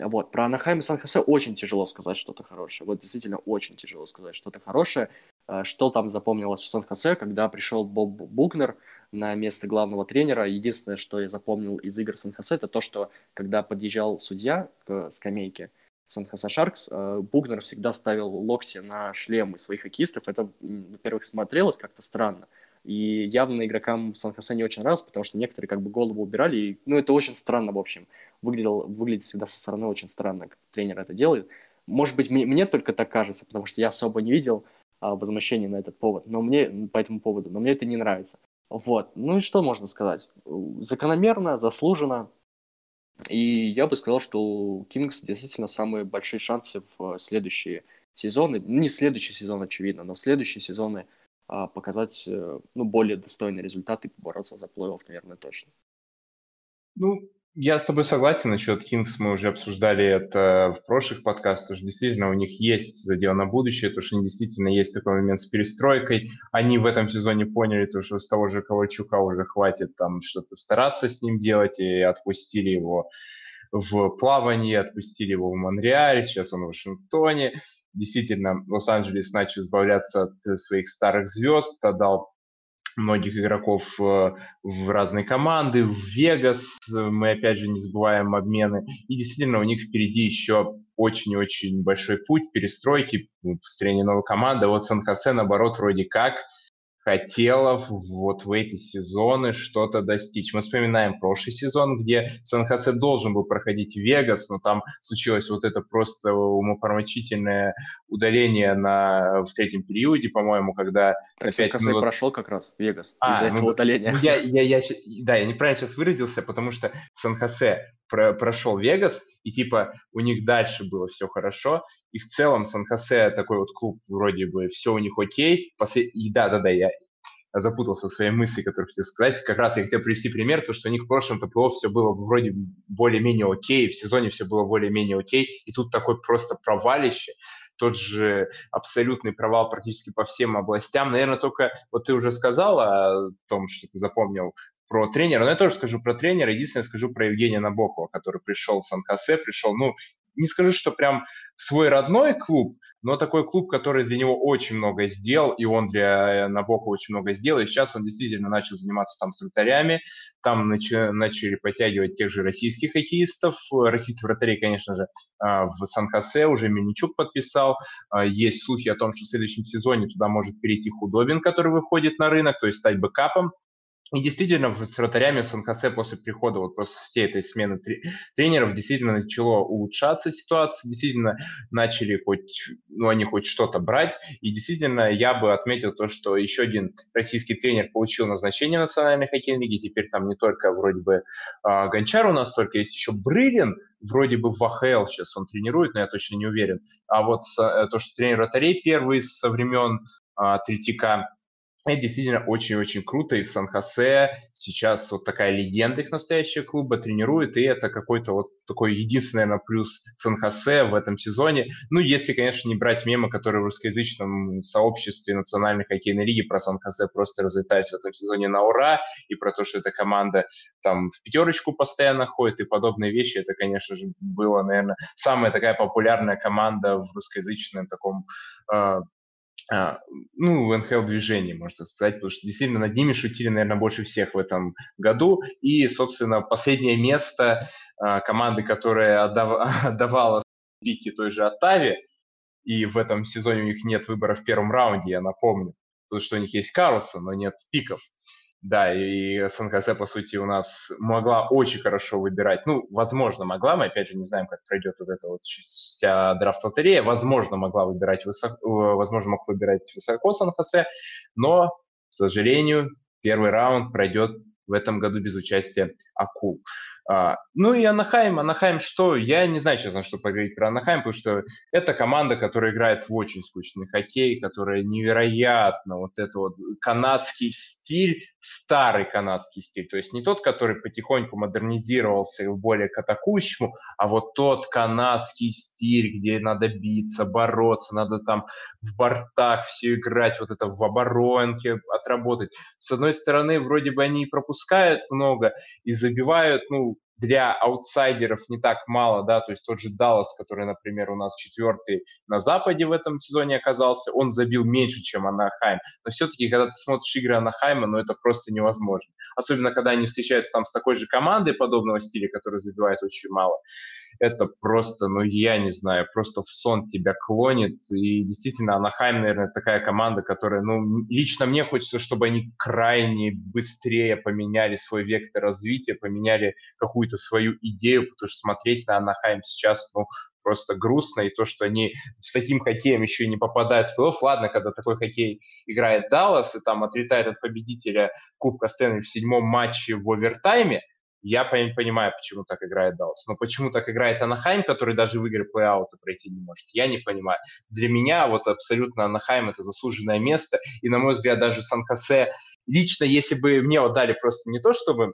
Вот. Про Анахайм и Сан-Хосе очень тяжело сказать что-то хорошее. Вот действительно очень тяжело сказать что-то хорошее. А, что там запомнилось в Сан-Хосе, когда пришел Боб Бугнер на место главного тренера. Единственное, что я запомнил из игр Сан-Хосе, это то, что когда подъезжал судья к скамейке, Сан-Хосе Шаркс, э, Бугнер всегда ставил локти на шлемы своих хоккеистов. Это, во-первых, смотрелось как-то странно. И явно игрокам Сан-Хосе не очень нравилось, потому что некоторые как бы голову убирали. И, ну, это очень странно, в общем. Выглядел, выглядит всегда со стороны очень странно, как тренер это делает. Может быть, мне, мне только так кажется, потому что я особо не видел а, на этот повод, но мне, по этому поводу, но мне это не нравится. Вот. Ну и что можно сказать? Закономерно, заслуженно, и я бы сказал, что у Кингс действительно самые большие шансы в следующие сезоны, не следующий сезон, очевидно, но в следующие сезоны а, показать э, ну, более достойный результат и побороться за плей-офф, наверное, точно. Ну, я с тобой согласен насчет Кингс, мы уже обсуждали это в прошлых подкастах, что действительно у них есть задел на будущее, то, что действительно есть такой момент с перестройкой. Они в этом сезоне поняли, то, что с того же Ковальчука уже хватит там что-то стараться с ним делать, и отпустили его в плавание, отпустили его в Монреале, сейчас он в Вашингтоне. Действительно, Лос-Анджелес начал избавляться от своих старых звезд, отдал многих игроков э, в разные команды, в Вегас, мы опять же не забываем обмены, и действительно у них впереди еще очень-очень большой путь перестройки, построения новой команды. Вот Сан-Хосе, наоборот, вроде как – хотела вот в эти сезоны что-то достичь. Мы вспоминаем прошлый сезон, где Сан-Хосе должен был проходить Вегас, но там случилось вот это просто умопромочительное удаление на, в третьем периоде, по-моему, когда... Так Сан-Хосе минут... прошел как раз Вегас а, из-за ну, этого удаления. Я, я, я, да, я неправильно сейчас выразился, потому что Сан-Хосе про, прошел Вегас, и типа у них дальше было все хорошо, и в целом Сан-Хосе такой вот клуб, вроде бы все у них окей. После... И да-да-да, я запутался в своей мысли, которую хотел сказать. Как раз я хотел привести пример, то, что у них в прошлом ТПО все было вроде более-менее окей, в сезоне все было более-менее окей, и тут такой просто провалище, тот же абсолютный провал практически по всем областям. Наверное, только вот ты уже сказала о том, что ты запомнил про тренера, но я тоже скажу про тренера. Единственное, скажу про Евгения Набокова, который пришел в Сан-Хосе, пришел, ну, не скажу, что прям свой родной клуб, но такой клуб, который для него очень много сделал, и он для э, Набока очень много сделал, и сейчас он действительно начал заниматься там с вратарями, там начали, начали подтягивать тех же российских хоккеистов, российских вратарей, конечно же, а, в Сан-Хосе уже Миничук подписал, а, есть слухи о том, что в следующем сезоне туда может перейти Худобин, который выходит на рынок, то есть стать бэкапом, и действительно, с вратарями Сан-Хосе после прихода, вот после всей этой смены тренеров, действительно начало улучшаться ситуация, действительно начали хоть, ну, они хоть что-то брать. И действительно, я бы отметил то, что еще один российский тренер получил назначение в Национальной хоккейной лиге. Теперь там не только вроде бы э, Гончар у нас, только есть еще Брылин, вроде бы в АХЛ сейчас он тренирует, но я точно не уверен. А вот э, то, что тренер вратарей первый со времен э, Третьяка, это действительно очень-очень круто, и в Сан-Хосе сейчас вот такая легенда их настоящего клуба тренирует, и это какой-то вот такой единственный, наверное, плюс Сан-Хосе в этом сезоне. Ну, если, конечно, не брать мемы, которые в русскоязычном сообществе Национальной хоккейной лиги про Сан-Хосе просто разлетались в этом сезоне на ура, и про то, что эта команда там в пятерочку постоянно ходит, и подобные вещи, это, конечно же, было, наверное, самая такая популярная команда в русскоязычном таком э, ну, НХЛ движении, можно сказать, потому что действительно над ними шутили, наверное, больше всех в этом году. И, собственно, последнее место а, команды, которая отдав... (laughs) отдавала пики той же Оттаве, и в этом сезоне у них нет выбора в первом раунде, я напомню, потому что у них есть Карлсон, но нет пиков. Да, и СНКС, по сути, у нас могла очень хорошо выбирать. Ну, возможно, могла. Мы, опять же, не знаем, как пройдет вот эта вот вся драфт-лотерея. Возможно, могла выбирать высоко, э, возможно, мог выбирать высоко СНХС, но, к сожалению, первый раунд пройдет в этом году без участия акул. А, ну и Анахайм, Анахайм что? Я не знаю, честно, что поговорить про Анахайм, потому что это команда, которая играет в очень скучный хоккей, которая невероятно вот это вот канадский стиль, старый канадский стиль, то есть не тот, который потихоньку модернизировался и более к атакующему, а вот тот канадский стиль, где надо биться, бороться, надо там в бортах все играть, вот это в оборонке отработать. С одной стороны, вроде бы они пропускают много и забивают, ну, для аутсайдеров не так мало, да, то есть тот же Даллас, который, например, у нас четвертый на Западе в этом сезоне оказался, он забил меньше, чем Анахайм. Но все-таки, когда ты смотришь игры Анахайма, ну это просто невозможно. Особенно, когда они встречаются там с такой же командой подобного стиля, которая забивает очень мало это просто, ну, я не знаю, просто в сон тебя клонит. И действительно, Анахайм, наверное, такая команда, которая, ну, лично мне хочется, чтобы они крайне быстрее поменяли свой вектор развития, поменяли какую-то свою идею, потому что смотреть на Анахайм сейчас, ну, просто грустно, и то, что они с таким хоккеем еще и не попадают в плей-офф. Ладно, когда такой хоккей играет Даллас, и там отлетает от победителя Кубка Стэнли в седьмом матче в овертайме, я понимаю, почему так играет Даллас. Но почему так играет Анахайм, который даже в игры плей-аута пройти не может, я не понимаю. Для меня вот абсолютно Анахайм это заслуженное место. И, на мой взгляд, даже Сан-Хосе лично, если бы мне вот дали просто не то, чтобы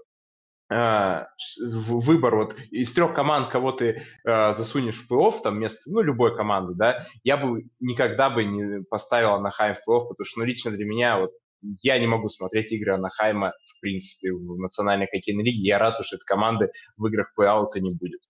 э, выбор вот из трех команд, кого ты э, засунешь в плей-офф, там вместо, ну, любой команды, да, я бы никогда бы не поставил Анахайм в плей-офф, потому что, ну, лично для меня вот я не могу смотреть игры Анахайма, в принципе, в национальной хоккейной лиге. Я рад, что этой команды в играх плей-аута не будет.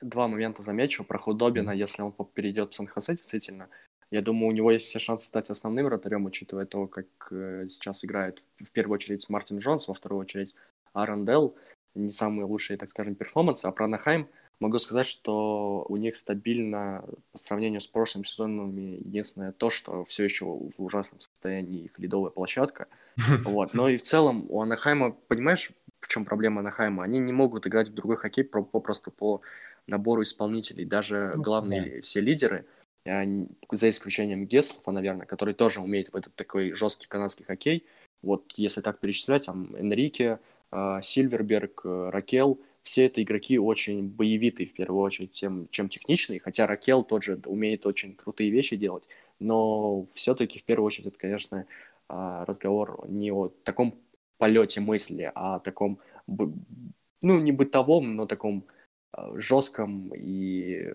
Два момента замечу. Про Худобина, если он перейдет в Сан-Хосе, действительно, я думаю, у него есть все шансы стать основным вратарем, учитывая то, как э, сейчас играет в первую очередь Мартин Джонс, во вторую очередь Аарон Делл. Не самые лучшие, так скажем, перформансы. А про Анахайм могу сказать, что у них стабильно по сравнению с прошлыми сезонами единственное то, что все еще в ужасном состоянии их ледовая площадка. (laughs) Вот. Но и в целом у Анахайма, понимаешь, в чем проблема Анахайма? Они не могут играть в другой хоккей попросту по набору исполнителей. Даже ну, главные все лидеры, за исключением Геслова, наверное, который тоже умеет в этот такой жесткий канадский хоккей. Вот если так перечислять, там Энрике, а, Сильверберг, э, Ракел – все это игроки очень боевитые, в первую очередь, тем, чем техничные, хотя Ракел тот же умеет очень крутые вещи делать, но все-таки, в первую очередь, это, конечно, а, разговор не о таком полете мысли, а о таком, ну, не бытовом, но таком а, жестком и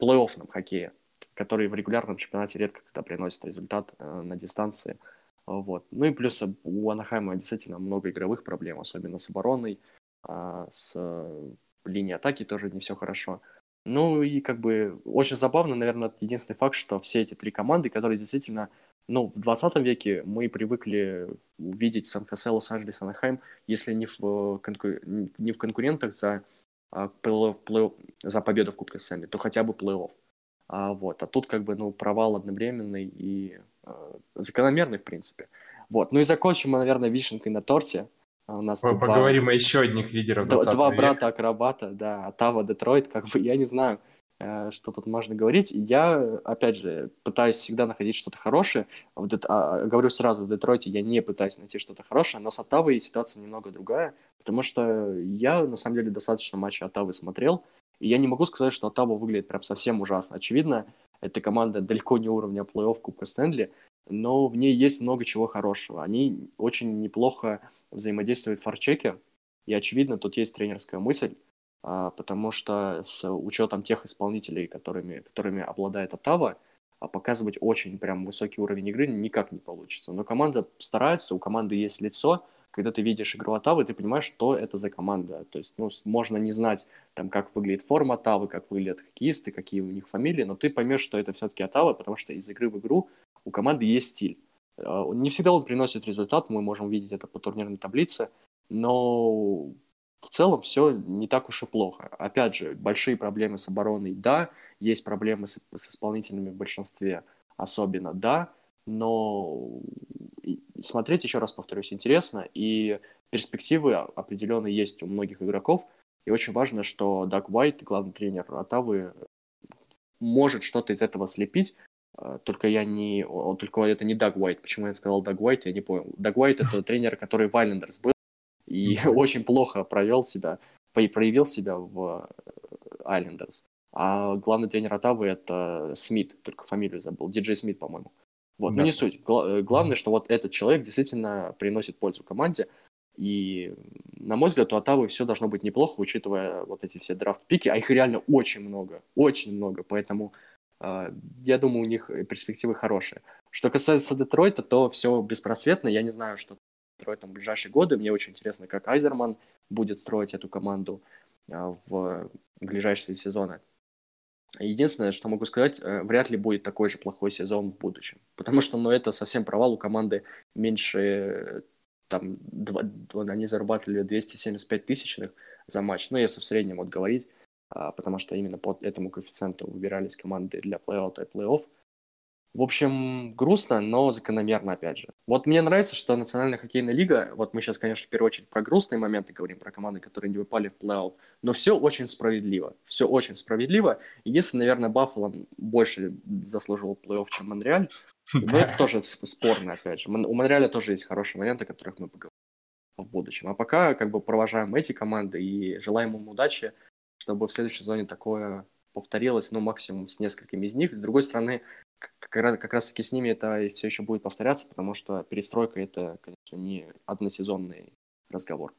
плей-оффном хоккее, который в регулярном чемпионате редко когда приносит результат э, на дистанции. Вот. Ну и плюс у Анахайма действительно много игровых проблем, особенно с обороной а с э, линией атаки тоже не все хорошо. Ну и как бы очень забавно, наверное, единственный факт, что все эти три команды, которые действительно, ну, в 20 веке мы привыкли видеть Сан-Хосе, Лос-Анджелес, Анахайм, если не в, конкур... не в конкурентах за, а, плей плей за победу в Кубке Стэнли, то хотя бы плей-офф. А, вот. а тут как бы, ну, провал одновременный и э, закономерный, в принципе. Вот. Ну и закончим мы, наверное, вишенкой на торте. А у нас Поговорим два... о еще одних лидеров Два, два брата-акробата, да, Атава, Детройт, как бы, я не знаю, э, что тут можно говорить. Я, опять же, пытаюсь всегда находить что-то хорошее. В Дет... а, говорю сразу, в Детройте я не пытаюсь найти что-то хорошее, но с Оттавой ситуация немного другая, потому что я, на самом деле, достаточно матчей Оттавы смотрел, и я не могу сказать, что Оттава выглядит прям совсем ужасно. Очевидно, эта команда далеко не уровня плей-офф Кубка Стэнли, но в ней есть много чего хорошего. Они очень неплохо взаимодействуют в форчеке, и, очевидно, тут есть тренерская мысль, а, потому что с учетом тех исполнителей, которыми, которыми обладает Оттава, а, показывать очень прям высокий уровень игры никак не получится. Но команда старается, у команды есть лицо, когда ты видишь игру Оттавы, ты понимаешь, что это за команда. То есть, ну, можно не знать, там, как выглядит форма Оттавы, как выглядят хоккеисты, какие у них фамилии, но ты поймешь, что это все-таки Оттава, потому что из игры в игру у команды есть стиль. А, не всегда он приносит результат, мы можем видеть это по турнирной таблице, но в целом все не так уж и плохо. Опять же, большие проблемы с обороной, да, есть проблемы с, с исполнителями в большинстве, особенно, да, но смотреть, еще раз повторюсь, интересно, и перспективы определенно есть у многих игроков, и очень важно, что Даг Уайт, главный тренер Атавы, может что-то из этого слепить, а, только я не... Только это не Даг Уайт. Почему я сказал Даг Уайт, я не понял. Даг Уайт — это (laughs) тренер, который в Айлендерс был и (laughs) очень плохо провел себя, проявил себя в Айлендерс. А главный тренер Атавы — это Смит, только фамилию забыл, Диджей Смит, по-моему. Вот, да. но не суть. Гла- главное, что вот этот человек действительно приносит пользу команде. И, на мой взгляд, у Атавы все должно быть неплохо, учитывая вот эти все драфт-пики, а их реально очень много, очень много, поэтому а, я думаю, у них перспективы хорошие. Что касается Детройта, то все беспросветно. Я не знаю, что Детройтом в ближайшие годы. Мне очень интересно, как Айзерман будет строить эту команду а, в ближайшие сезоны. Единственное, что могу сказать, э, вряд ли будет такой же плохой сезон в будущем. Потому что, ну, это совсем провал у команды меньше, там, 2, они зарабатывали 275 тысячных за матч. Ну, если в среднем вот говорить, а, потому что именно по этому коэффициенту выбирались команды для плей-аута и плей-офф. В общем, грустно, но закономерно, опять же. Вот мне нравится, что Национальная хоккейная лига, вот мы сейчас, конечно, в первую очередь про грустные моменты говорим, про команды, которые не выпали в плей-аут, но все очень справедливо. Все очень справедливо. Единственное, наверное, Баффало больше заслуживал плей-офф, чем Монреаль. Но (laughs) это тоже спорно, опять же. У Монреаля тоже есть хорошие моменты, о которых мы поговорим. в будущем. А пока как бы провожаем эти команды и желаем им удачи, чтобы в следующей сезоне такое повторилось, ну, максимум с несколькими из них. С другой стороны, как, раз, как раз-таки с ними это все еще будет повторяться, потому что перестройка — это, конечно, не односезонный разговор.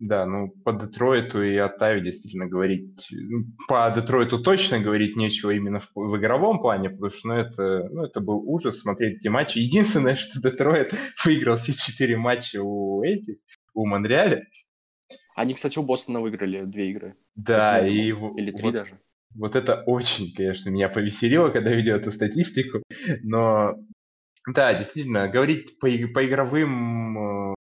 Да, ну по Детройту и Оттаве действительно говорить, ну, по Детройту точно говорить нечего именно в, в игровом плане, потому что ну, это, ну, это был ужас смотреть эти матчи. Единственное, (laughs) что Детройт выиграл все четыре матча у этих, у Монреаля. Они, кстати, у Бостона выиграли две игры. Да, и... Или три вот, даже. Вот это очень, конечно, меня повеселило, когда видел эту статистику. Но да, действительно, говорить по, по игровым э,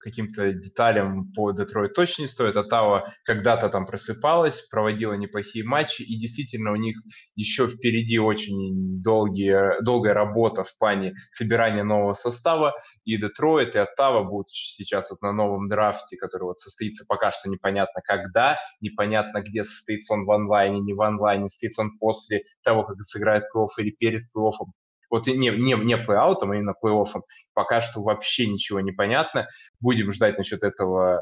каким-то деталям по Детройт точно не стоит. Оттава когда-то там просыпалась, проводила неплохие матчи, и действительно у них еще впереди очень долгие, долгая работа в плане собирания нового состава, и Детройт, и Оттава будут сейчас вот на новом драфте, который вот состоится пока что непонятно когда, непонятно где состоится он в онлайне, не в онлайне, состоится он после того, как сыграет плей или перед плей вот не, не, не плей-аутом, а именно плей-оффом, пока что вообще ничего не понятно. Будем ждать насчет этого э,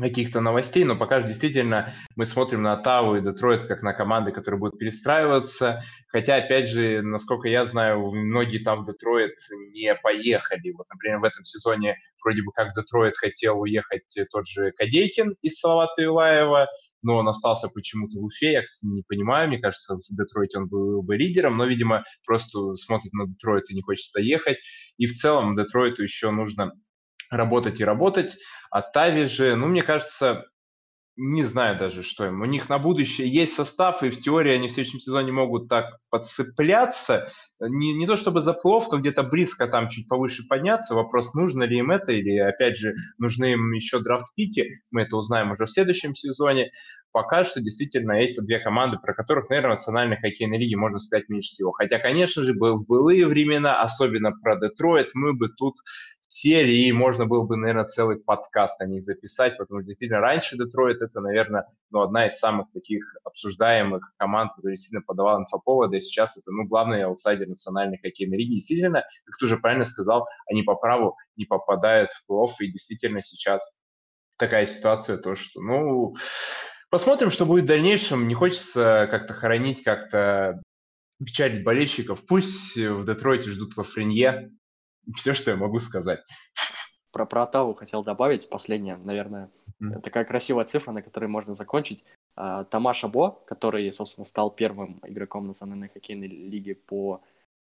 каких-то новостей, но пока же действительно мы смотрим на Таву и Детройт как на команды, которые будут перестраиваться, хотя, опять же, насколько я знаю, многие там в Детройт не поехали. Вот, например, в этом сезоне вроде бы как в Детройт хотел уехать тот же Кадейкин из Салавата Илаева, но он остался почему-то в Уфе, я, кстати, не понимаю, мне кажется, в Детройте он был бы лидером, но, видимо, просто смотрит на Детройт и не хочет туда ехать. И в целом Детройту еще нужно работать и работать. А Тави же, ну, мне кажется, не знаю даже, что им. У них на будущее есть состав, и в теории они в следующем сезоне могут так подцепляться. Не, не то чтобы за плов, но где-то близко там чуть повыше подняться. Вопрос, нужно ли им это, или, опять же, нужны им еще драфт-пики. Мы это узнаем уже в следующем сезоне. Пока что действительно эти две команды, про которых, наверное, в национальной хоккейной лиге можно сказать меньше всего. Хотя, конечно же, был в былые времена, особенно про Детройт, мы бы тут сели, и можно было бы, наверное, целый подкаст о них записать, потому что действительно раньше Детройт это, наверное, ну, одна из самых таких обсуждаемых команд, которая действительно подавала инфоповоды, и сейчас это, ну, главный аутсайдер национальной хоккейной лиги. Действительно, как ты уже правильно сказал, они по праву не попадают в плей и действительно сейчас такая ситуация, то, что, ну, посмотрим, что будет в дальнейшем. Не хочется как-то хоронить, как-то печалить болельщиков. Пусть в Детройте ждут Лафренье, все, что я могу сказать. Про, про Оттаву хотел добавить, последняя, наверное, mm-hmm. такая красивая цифра, на которой можно закончить. А, Тома Шабо, который, собственно, стал первым игроком национальной хоккейной лиги по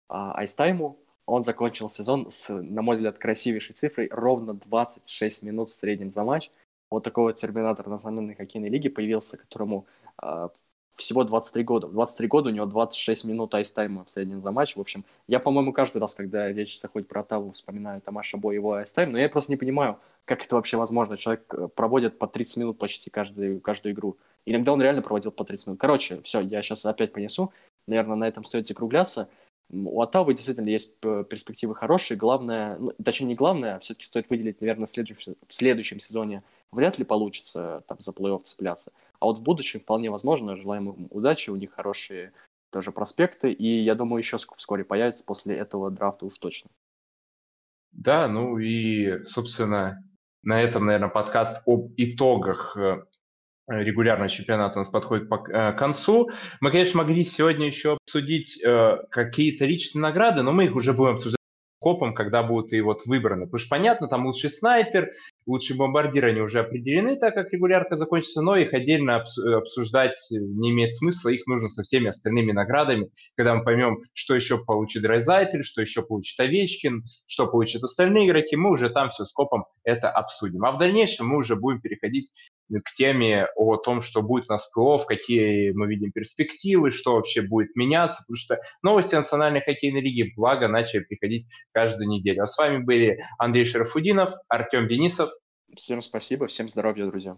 а, ice time у, он закончил сезон с, на мой взгляд, красивейшей цифрой, ровно 26 минут в среднем за матч. Вот такой вот терминатор национальной хоккейной лиги появился, которому э, всего 23 года. В 23 года у него 26 минут ice time а в среднем за матч. В общем, я, по-моему, каждый раз, когда речь заходит про Оттаву, вспоминаю Тома Шабо его ice time, но я просто не понимаю, как это вообще возможно. Человек э, проводит по 30 минут почти каждую, каждую игру. Иногда он реально проводил по 30 минут. Короче, все, я сейчас опять понесу. Наверное, на этом стоит закругляться. У Оттавы действительно есть перспективы хорошие. Главное, ну, точнее не главное, а все-таки стоит выделить, наверное, следующем, в следующем сезоне вряд ли получится там за плей-офф цепляться. А вот в будущем вполне возможно. Желаем им удачи, у них хорошие тоже проспекты, и я думаю, еще вскоре появится после этого драфта уж точно. Да, ну и, собственно, на этом, наверное, подкаст об итогах э, регулярного чемпионата у нас подходит по, э, к концу. Мы, конечно, могли сегодня еще обсудить э, какие-то личные награды, но мы их уже будем обсуждать копом, когда будут и вот выбраны. Потому что понятно, там лучший снайпер, лучший бомбардир, они уже определены, так как регулярка закончится, но их отдельно обсуждать не имеет смысла, их нужно со всеми остальными наградами, когда мы поймем, что еще получит Драйзайтель, что еще получит Овечкин, что получат остальные игроки, мы уже там все с копом это обсудим. А в дальнейшем мы уже будем переходить к теме о том, что будет у нас плей какие мы видим перспективы, что вообще будет меняться, потому что новости Национальной хоккейной лиги, благо, начали приходить каждую неделю. А с вами были Андрей Шарафудинов, Артем Денисов. Всем спасибо, всем здоровья, друзья.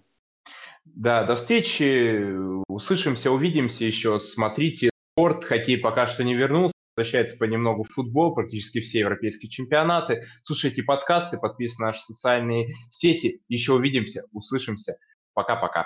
Да, до встречи, услышимся, увидимся еще, смотрите спорт, хоккей пока что не вернулся, возвращается понемногу в футбол, практически все европейские чемпионаты. Слушайте подкасты, подписывайтесь на наши социальные сети. Еще увидимся, услышимся. Пока-пока.